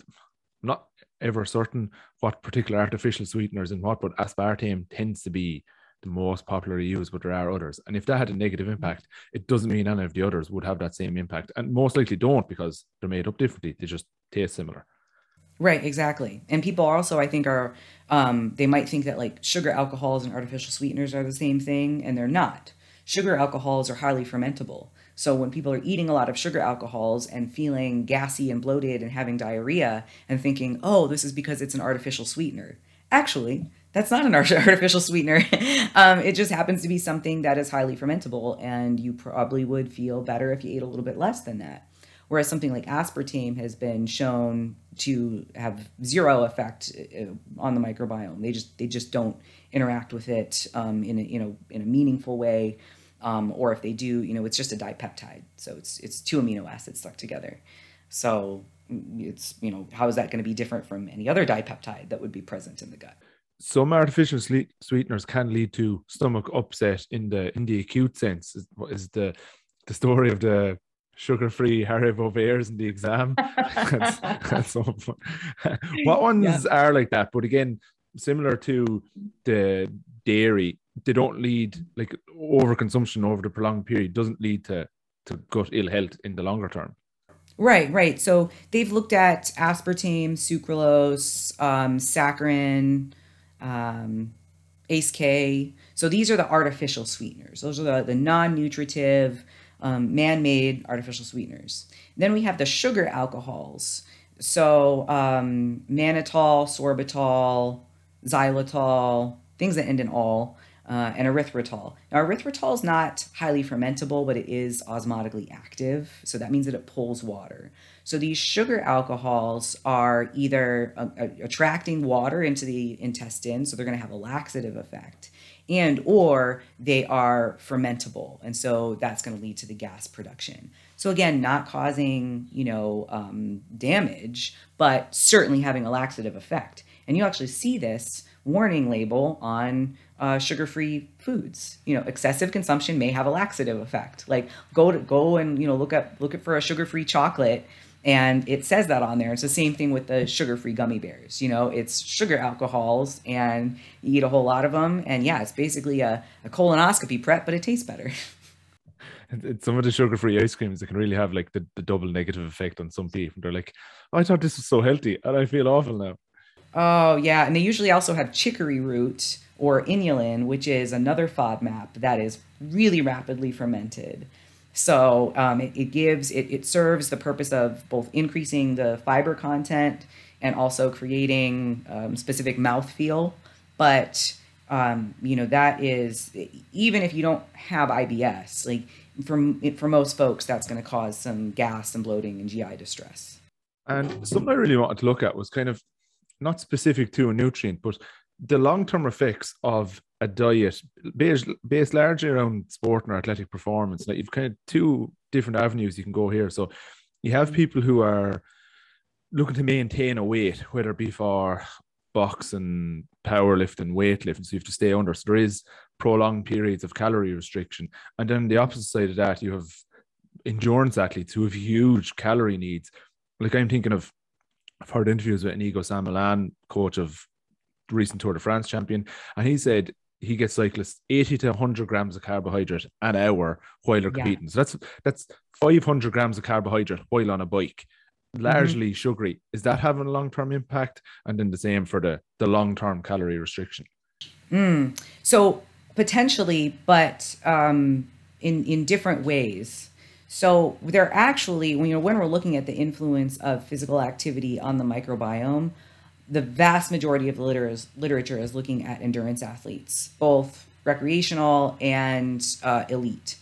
not ever certain what particular artificial sweeteners and what but aspartame tends to be the most popularly used but there are others. And if that had a negative mm. impact it doesn't mean any of the others would have that same impact and most likely don't because they're made up differently. They just taste similar. Right, exactly. And people also, I think, are um, they might think that like sugar alcohols and artificial sweeteners are the same thing, and they're not. Sugar alcohols are highly fermentable. So when people are eating a lot of sugar alcohols and feeling gassy and bloated and having diarrhea and thinking, oh, this is because it's an artificial sweetener. Actually, that's not an *laughs* artificial sweetener. *laughs* um, it just happens to be something that is highly fermentable, and you probably would feel better if you ate a little bit less than that. Whereas something like aspartame has been shown to have zero effect uh, on the microbiome. They just they just don't interact with it um, in a you know in a meaningful way, um, or if they do, you know, it's just a dipeptide. So it's it's two amino acids stuck together. So it's you know how is that going to be different from any other dipeptide that would be present in the gut? Some artificial sweeteners can lead to stomach upset in the in the acute sense. Is, is the the story of the sugar-free *laughs* Haribo bears in the exam. *laughs* that's, that's *laughs* what ones yeah. are like that? But again, similar to the dairy, they don't lead like overconsumption over the prolonged period doesn't lead to to gut ill health in the longer term. Right, right. So they've looked at aspartame, sucralose, um, saccharin, um, ACE K. So these are the artificial sweeteners. Those are the, the non-nutritive um, man made artificial sweeteners. Then we have the sugar alcohols. So, um, mannitol, sorbitol, xylitol, things that end in all, uh, and erythritol. Now, erythritol is not highly fermentable, but it is osmotically active. So that means that it pulls water. So these sugar alcohols are either uh, attracting water into the intestine, so they're going to have a laxative effect and or they are fermentable and so that's going to lead to the gas production so again not causing you know um, damage but certainly having a laxative effect and you actually see this warning label on uh, sugar-free foods you know excessive consumption may have a laxative effect like go to go and you know look up look for a sugar-free chocolate and it says that on there. It's the same thing with the sugar-free gummy bears. You know, it's sugar alcohols, and you eat a whole lot of them, and yeah, it's basically a, a colonoscopy prep, but it tastes better. *laughs* some of the sugar-free ice creams that can really have like the, the double negative effect on some people. They're like, I thought this was so healthy, and I feel awful now. Oh yeah, and they usually also have chicory root or inulin, which is another FODMAP that is really rapidly fermented. So um, it, it, gives it, it serves the purpose of both increasing the fiber content and also creating um, specific mouthfeel. But um, you know that is even if you don't have IBS, like for for most folks, that's going to cause some gas and bloating and GI distress. And something I really wanted to look at was kind of not specific to a nutrient, but the long-term effects of a diet based, based largely around sport and athletic performance. Now you've kind of two different avenues you can go here. So you have people who are looking to maintain a weight, whether it be for boxing, powerlifting, weightlifting. So you have to stay under. So there is prolonged periods of calorie restriction. And then the opposite side of that, you have endurance athletes who have huge calorie needs. Like I'm thinking of I've heard interviews with Inigo San Millán, coach of recent Tour de France champion, and he said he gets cyclists 80 to 100 grams of carbohydrate an hour while they're competing. Yeah. So that's that's 500 grams of carbohydrate while on a bike, largely mm-hmm. sugary. Is that having a long term impact? And then the same for the the long term calorie restriction. Mm. So potentially, but um, in in different ways. So they're actually, you know, when we're looking at the influence of physical activity on the microbiome, the vast majority of the is, literature is looking at endurance athletes, both recreational and uh, elite.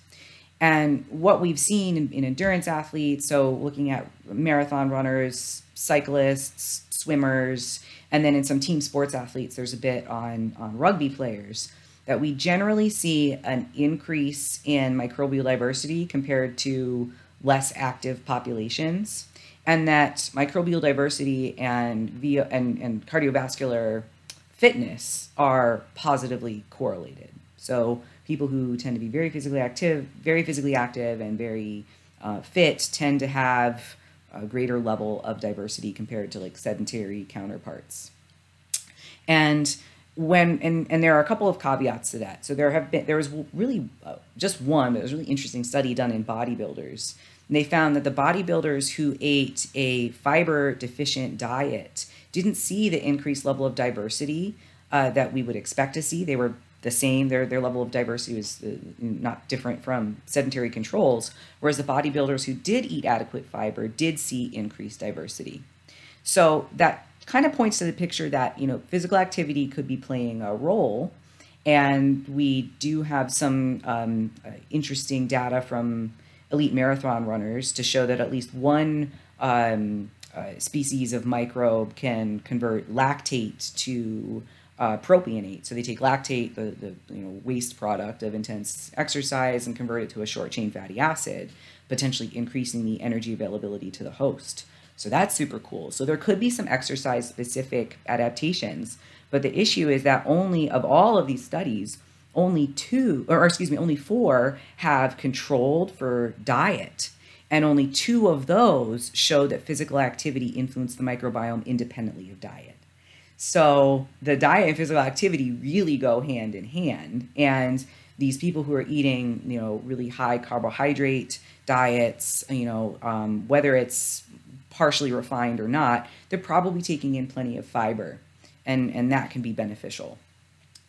And what we've seen in, in, endurance athletes, so looking at marathon runners, cyclists, swimmers, and then in some team sports athletes, there's a bit on, on rugby players, that we generally see an increase in microbial diversity compared to less active populations and that microbial diversity and via and, and cardiovascular fitness are positively correlated. So people who tend to be very physically active, very physically active, and very uh, fit tend to have a greater level of diversity compared to like sedentary counterparts. And when and and there are a couple of caveats to that. So there have been there was really uh, just one, but it was really interesting study done in bodybuilders and they found that the bodybuilders who ate a fiber deficient diet didn't see the increased level of diversity uh, that we would expect to see. They were the same, their, their level of diversity was uh, not different from sedentary controls, whereas the bodybuilders who did eat adequate fiber did see increased diversity. So that kind of points to the picture that you know physical activity could be playing a role and we do have some um, uh, interesting data from elite marathon runners to show that at least one um, uh, species of microbe can convert lactate to uh, propionate. So they take lactate, the, the you know, waste product of intense exercise, and convert it to a short chain fatty acid, potentially increasing the energy availability to the host. So that's super cool. So there could be some exercise specific adaptations, but the issue is that only of all of these studies, only two, or excuse me, only four have controlled for diet. And only two of those show that physical activity influenced the microbiome independently of diet. So the diet and physical activity really go hand in hand. And these people who are eating, you know, really high carbohydrate diets, you know, um, whether it's partially refined or not, they're probably taking in plenty of fiber, and and that can be beneficial.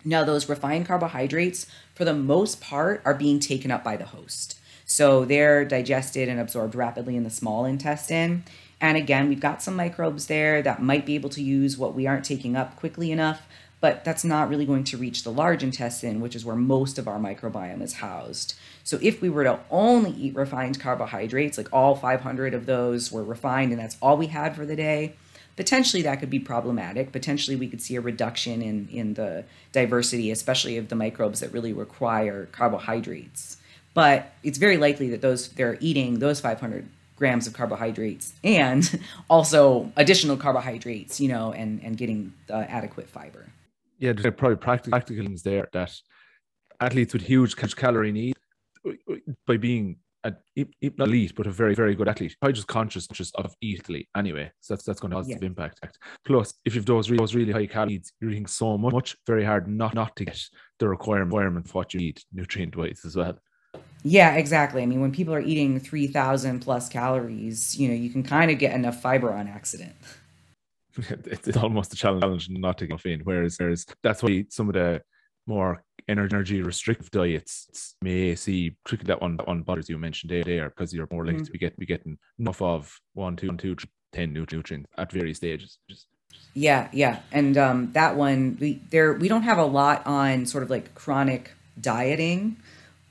Now, those refined carbohydrates, for the most part, are being taken up by the host. So they're digested and absorbed rapidly in the small intestine. And again, we've got some microbes there that might be able to use what we aren't taking up quickly enough, but that's not really going to reach the large intestine, which is where most of our microbiome is housed. So if we were to only eat refined carbohydrates, like all 500 of those were refined and that's all we had for the day, potentially that could be problematic. Potentially we could see a reduction in, in the diversity, especially of the microbes that really require carbohydrates. But it's very likely that those they're eating those 500 grams of carbohydrates and *laughs* also additional carbohydrates, you know, and, and getting uh, adequate fiber. Yeah, there's probably practical, practical things there that athletes with huge calorie need by being a, not elite, but a very, very good athlete. Probably just conscious just of eating anyway. So that's that's going to have positive yeah. impact. Plus, if you've those really, those really high calories, you're eating so much, very hard not not to get the requirement for what you eat nutrient wise as well. Yeah, exactly. I mean, when people are eating 3,000 plus calories, you know, you can kind of get enough fiber on accident. *laughs* it's almost a challenge not to get caffeine. Whereas, whereas that's why some of the more energy restrictive diets may see particularly that one that one butters you mentioned there, because you're more likely mm-hmm. to be, get, be getting enough of one, two, two, ten nutrients at various stages. Just, yeah, yeah, and um, that one we there we don't have a lot on sort of like chronic dieting,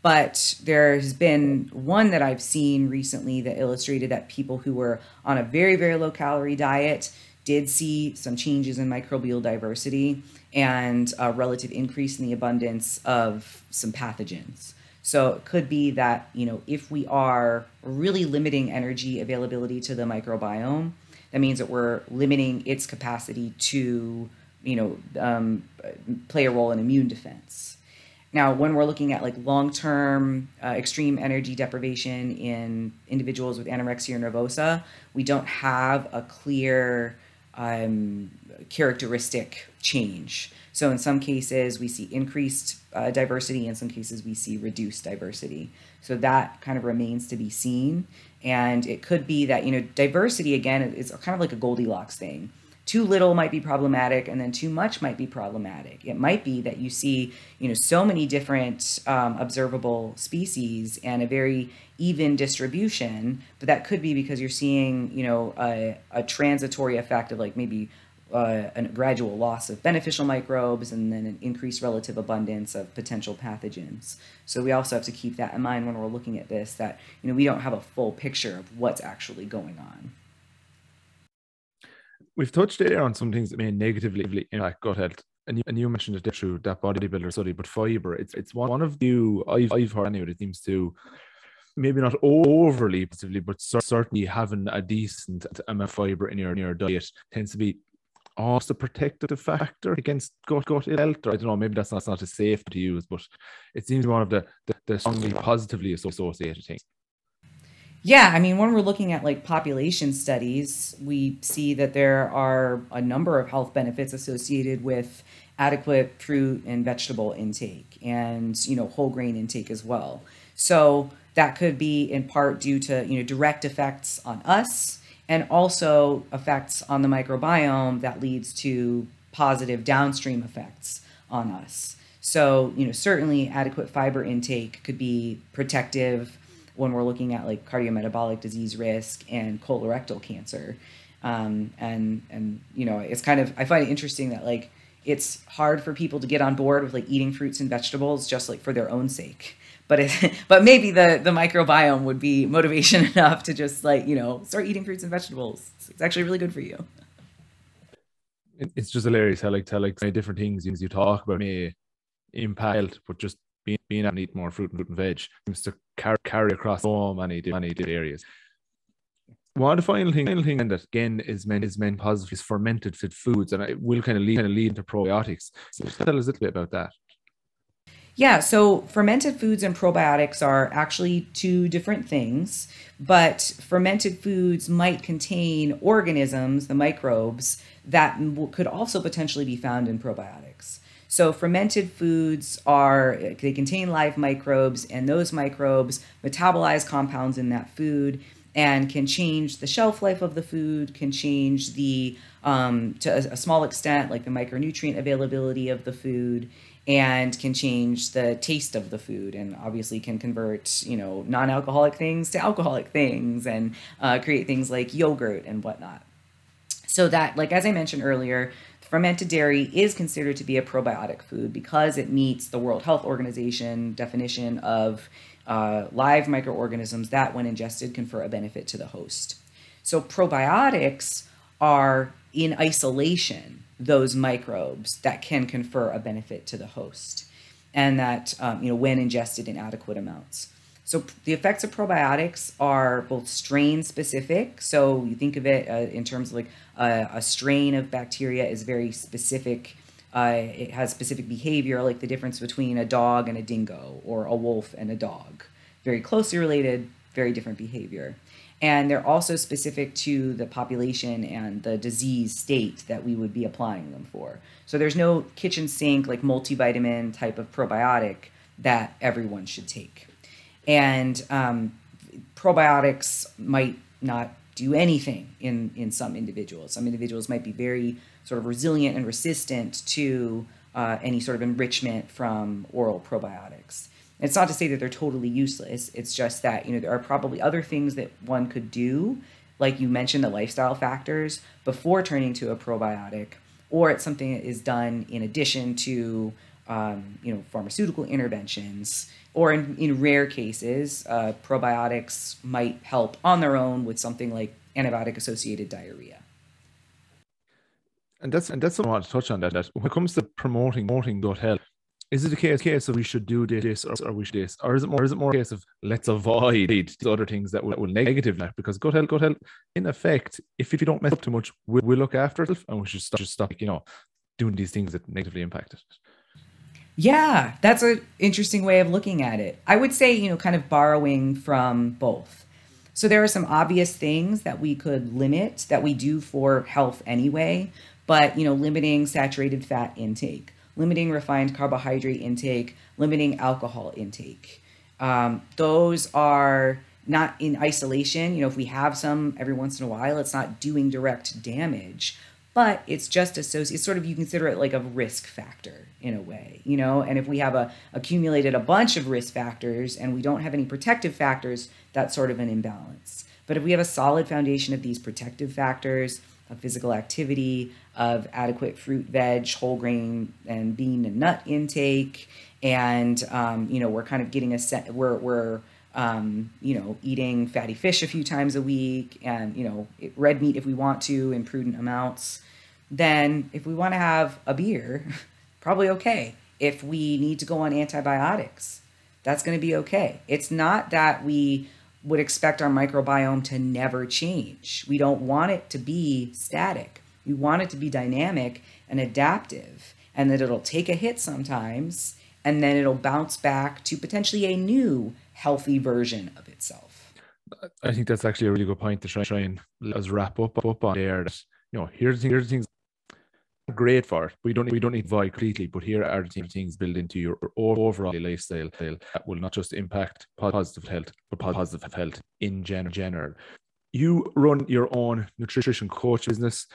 but there has been one that I've seen recently that illustrated that people who were on a very very low calorie diet did see some changes in microbial diversity and a relative increase in the abundance of some pathogens. So it could be that, you know, if we are really limiting energy availability to the microbiome, that means that we're limiting its capacity to, you know, um, play a role in immune defense. Now, when we're looking at like long-term uh, extreme energy deprivation in individuals with anorexia nervosa, we don't have a clear um, characteristic change. So in some cases, we see increased uh, diversity. In some cases, we see reduced diversity. So that kind of remains to be seen. And it could be that, you know, diversity, again, is kind of like a Goldilocks thing. Too little might be problematic, and then too much might be problematic. It might be that you see, you know, so many different um, observable species and a very even distribution, but that could be because you're seeing, you know, a, a transitory effect of like maybe uh, a gradual loss of beneficial microbes and then an increased relative abundance of potential pathogens. So we also have to keep that in mind when we're looking at this that you know we don't have a full picture of what's actually going on. We've touched there on some things that may negatively impact gut health. And you, and you mentioned it through that bodybuilder study, but fiber, it's it's one of you I've, I've heard anyway, it seems to maybe not overly positively, but certainly having a decent amount of fiber in your, in your diet tends to be almost a protective factor against gut gut health. Or I don't know, maybe that's not, that's not as safe to use, but it seems one of the, the, the strongly positively associated things. Yeah, I mean, when we're looking at like population studies, we see that there are a number of health benefits associated with adequate fruit and vegetable intake and, you know, whole grain intake as well. So that could be in part due to, you know, direct effects on us and also effects on the microbiome that leads to positive downstream effects on us. So, you know, certainly adequate fiber intake could be protective when we're looking at like cardiometabolic disease risk and colorectal cancer. Um, and and you know, it's kind of I find it interesting that like it's hard for people to get on board with like eating fruits and vegetables just like for their own sake but it, *laughs* but maybe the the microbiome would be motivation *laughs* enough to just like you know start eating fruits and vegetables. It's actually really good for you. It's just hilarious how like tell like different things you talk about may impact but just being being to eat more fruit and fruit and veg seems to carry, carry across so many many areas. One final thing, final thing that again is meant is meant positive is fermented foods, and it will kind of lead kind of lead into probiotics. So tell us a little bit about that. Yeah, so fermented foods and probiotics are actually two different things, but fermented foods might contain organisms, the microbes, that could also potentially be found in probiotics. So fermented foods are they contain live microbes and those microbes metabolize compounds in that food and can change the shelf life of the food, can change the um, to a, a small extent like the micronutrient availability of the food and can change the taste of the food and obviously can convert you know non-alcoholic things to alcoholic things and uh, create things like yogurt and whatnot. So that like as i mentioned earlier fermented dairy is considered to be a probiotic food because it meets the world health organization definition of uh, live microorganisms that when ingested confer a benefit to the host. So probiotics are in isolation those microbes that can confer a benefit to the host and that um, you know when ingested in adequate amounts so the effects of probiotics are both strain specific so you think of it uh, in terms of like uh, a strain of bacteria is very specific uh, it has specific behavior like the difference between a dog and a dingo or a wolf and a dog very closely related very different behavior and they're also specific to the population and the disease state that we would be applying them for. So there's no kitchen sink like multivitamin type of probiotic that everyone should take. And um, probiotics might not do anything in in some individuals. Some individuals might be very sort of resilient and resistant to uh, any sort of enrichment from oral probiotics. It's not to say that they're totally useless. It's just that, you know, there are probably other things that one could do, like you mentioned, the lifestyle factors, before turning to a probiotic, or it's something that is done in addition to, um, you know, pharmaceutical interventions. Or in, in rare cases, uh, probiotics might help on their own with something like antibiotic associated diarrhea. And that's and that's something I want to touch on that, that when it comes to promoting promoting gut health, is it a case, case of we should do this or, or we should this, or is it more is it more a case of let's avoid these other things that will, will negative that? Because gut health, gut health, in effect, if, if you don't mess up too much, we'll, we'll look after it and we should stop, just stop, you know, doing these things that negatively impact it. Yeah, that's an interesting way of looking at it. I would say, you know, kind of borrowing from both. So there are some obvious things that we could limit that we do for health anyway, but you know, limiting saturated fat intake limiting refined carbohydrate intake, limiting alcohol intake. Um, those are not in isolation. You know, if we have some every once in a while, it's not doing direct damage, but it's just associated. Sort of you consider it like a risk factor in a way, you know. And if we have a accumulated a bunch of risk factors and we don't have any protective factors, that's sort of an imbalance. But if we have a solid foundation of these protective factors, of physical activity, of adequate fruit, veg, whole grain, and bean and nut intake. And, um, you know, we're kind of getting a set, we're, we're, um, you know, eating fatty fish a few times a week and, you know, red meat if we want to in prudent amounts. Then, if we want to have a beer, *laughs* probably okay. If we need to go on antibiotics, that's going to be okay. It's not that we would expect our microbiome to never change. We don't want it to be static. We want it to be dynamic and adaptive, and that it'll take a hit sometimes and then it'll bounce back to potentially a new healthy version of itself. I think that's actually a really good point to try, try and let's wrap up, up on there. That, you know, here's, here's the things great for it. We don't we don't need to avoid completely, but here are the things built into your overall lifestyle that will not just impact positive health, but positive health in general. You run your own nutrition coach business.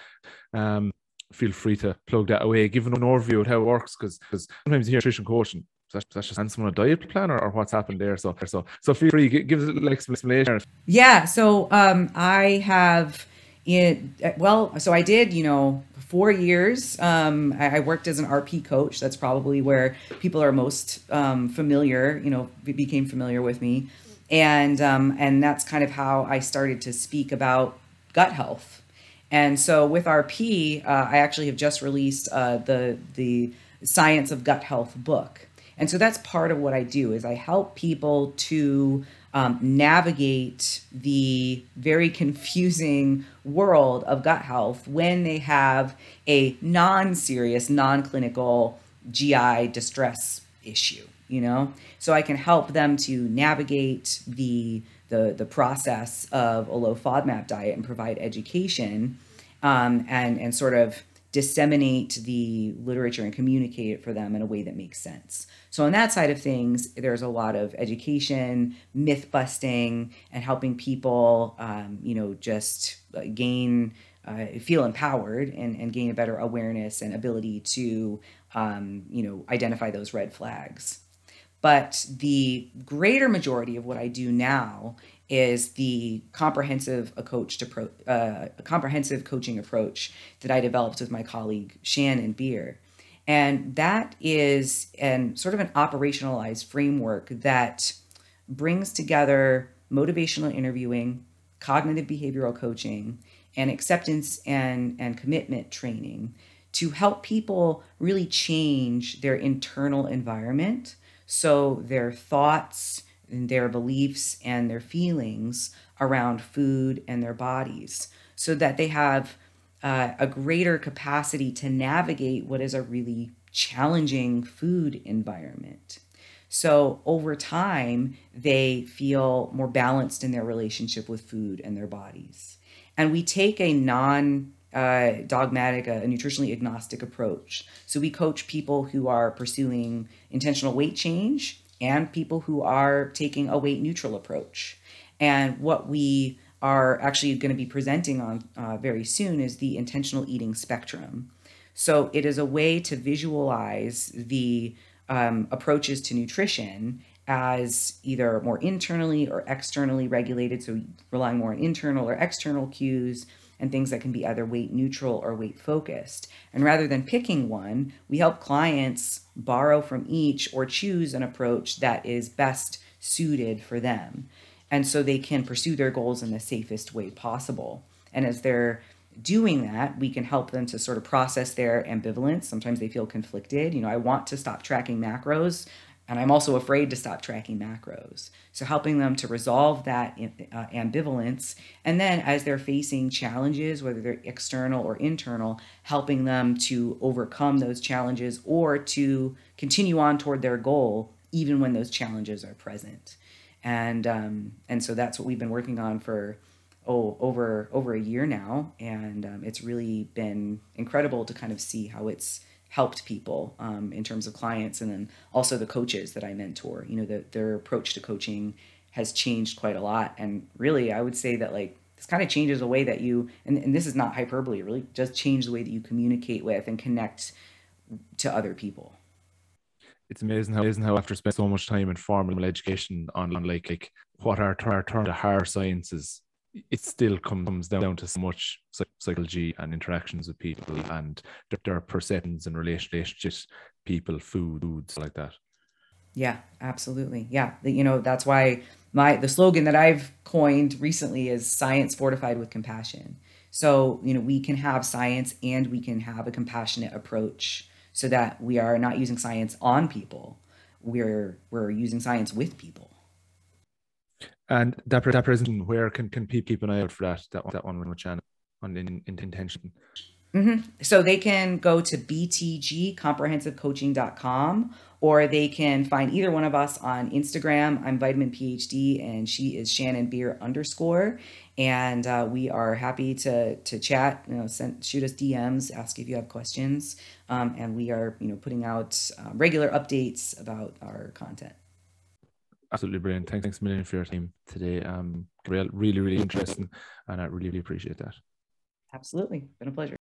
Um, feel free to plug that away, give an overview of how it works, because because sometimes you hear nutrition coaching. That's, that's just someone a diet plan or, or what's happened there. So so so feel free give us a little explanation. Yeah. So um, I have in well, so I did you know four years. Um, I, I, worked as an RP coach. That's probably where people are most um, familiar, you know, became familiar with me. And, um, and that's kind of how I started to speak about gut health. And so with RP, uh, I actually have just released uh, the, the Science of Gut Health book. And so that's part of what I do is I help people to um, navigate the very confusing world of gut health when they have a non-serious, non-clinical GI distress issue. You know, so I can help them to navigate the the the process of a low FODMAP diet and provide education um, and and sort of disseminate the literature and communicate it for them in a way that makes sense. So on that side of things, there's a lot of education, myth busting, and helping people, um, you know, just uh, gain, uh, feel empowered and, and gain a better awareness and ability to, um, you know, identify those red flags. But the greater majority of what I do now is the comprehensive coach pro, uh, comprehensive coaching approach that I developed with my colleague Shannon Beer. And that is an sort of an operationalized framework that brings together motivational interviewing, cognitive behavioral coaching, and acceptance and, and commitment training to help people really change their internal environment so their thoughts their beliefs and their feelings around food and their bodies so that they have uh, a greater capacity to navigate what is a really challenging food environment. So over time, they feel more balanced in their relationship with food and their bodies. And we take a non uh, dogmatic, a, a nutritionally agnostic approach. So we coach people who are pursuing intentional weight change and people who are taking a weight neutral approach. And what we are actually going to be presenting on uh, very soon is the intentional eating spectrum. So it is a way to visualize the um, approaches to nutrition as either more internally or externally regulated, so relying more on internal or external cues, and things that can be either weight neutral or weight focused. And rather than picking one, we help clients borrow from each or choose an approach that is best suited for them. And so they can pursue their goals in the safest way possible. And as they're doing that, we can help them to sort of process their ambivalence. Sometimes they feel conflicted. You know, I want to stop tracking macros, and I'm also afraid to stop tracking macros. So, helping them to resolve that uh, ambivalence. And then, as they're facing challenges, whether they're external or internal, helping them to overcome those challenges or to continue on toward their goal, even when those challenges are present. And, um, and so, that's what we've been working on for oh over over a year now and um, it's really been incredible to kind of see how it's helped people um, in terms of clients and then also the coaches that I mentor. You know, the, their approach to coaching has changed quite a lot. And really, I would say that like this kind of changes the way that you, and, and this is not hyperbole, really does change the way that you communicate with and connect to other people. It's amazing how, amazing how after spending so much time in formal education on, like, like what are our term the hard sciences it still comes down to so much psychology and interactions with people and their perceptions and relationships, people, food, foods like that. Yeah, absolutely. Yeah, you know that's why my the slogan that I've coined recently is science fortified with compassion. So you know we can have science and we can have a compassionate approach, so that we are not using science on people. We're we're using science with people. And that, that presentation, where can, can people keep an eye out for that? That one, that one channel on in, in intention. Mm-hmm. So they can go to btgcomprehensivecoaching.com or they can find either one of us on Instagram. I'm Vitamin PhD and she is Shannon Beer underscore. And uh, we are happy to to chat. You know, send, shoot us DMs, ask if you have questions, um, and we are you know putting out uh, regular updates about our content absolutely brilliant. Thanks, thanks a million for your time today. Um, really, really interesting, and I really, really appreciate that. Absolutely, been a pleasure.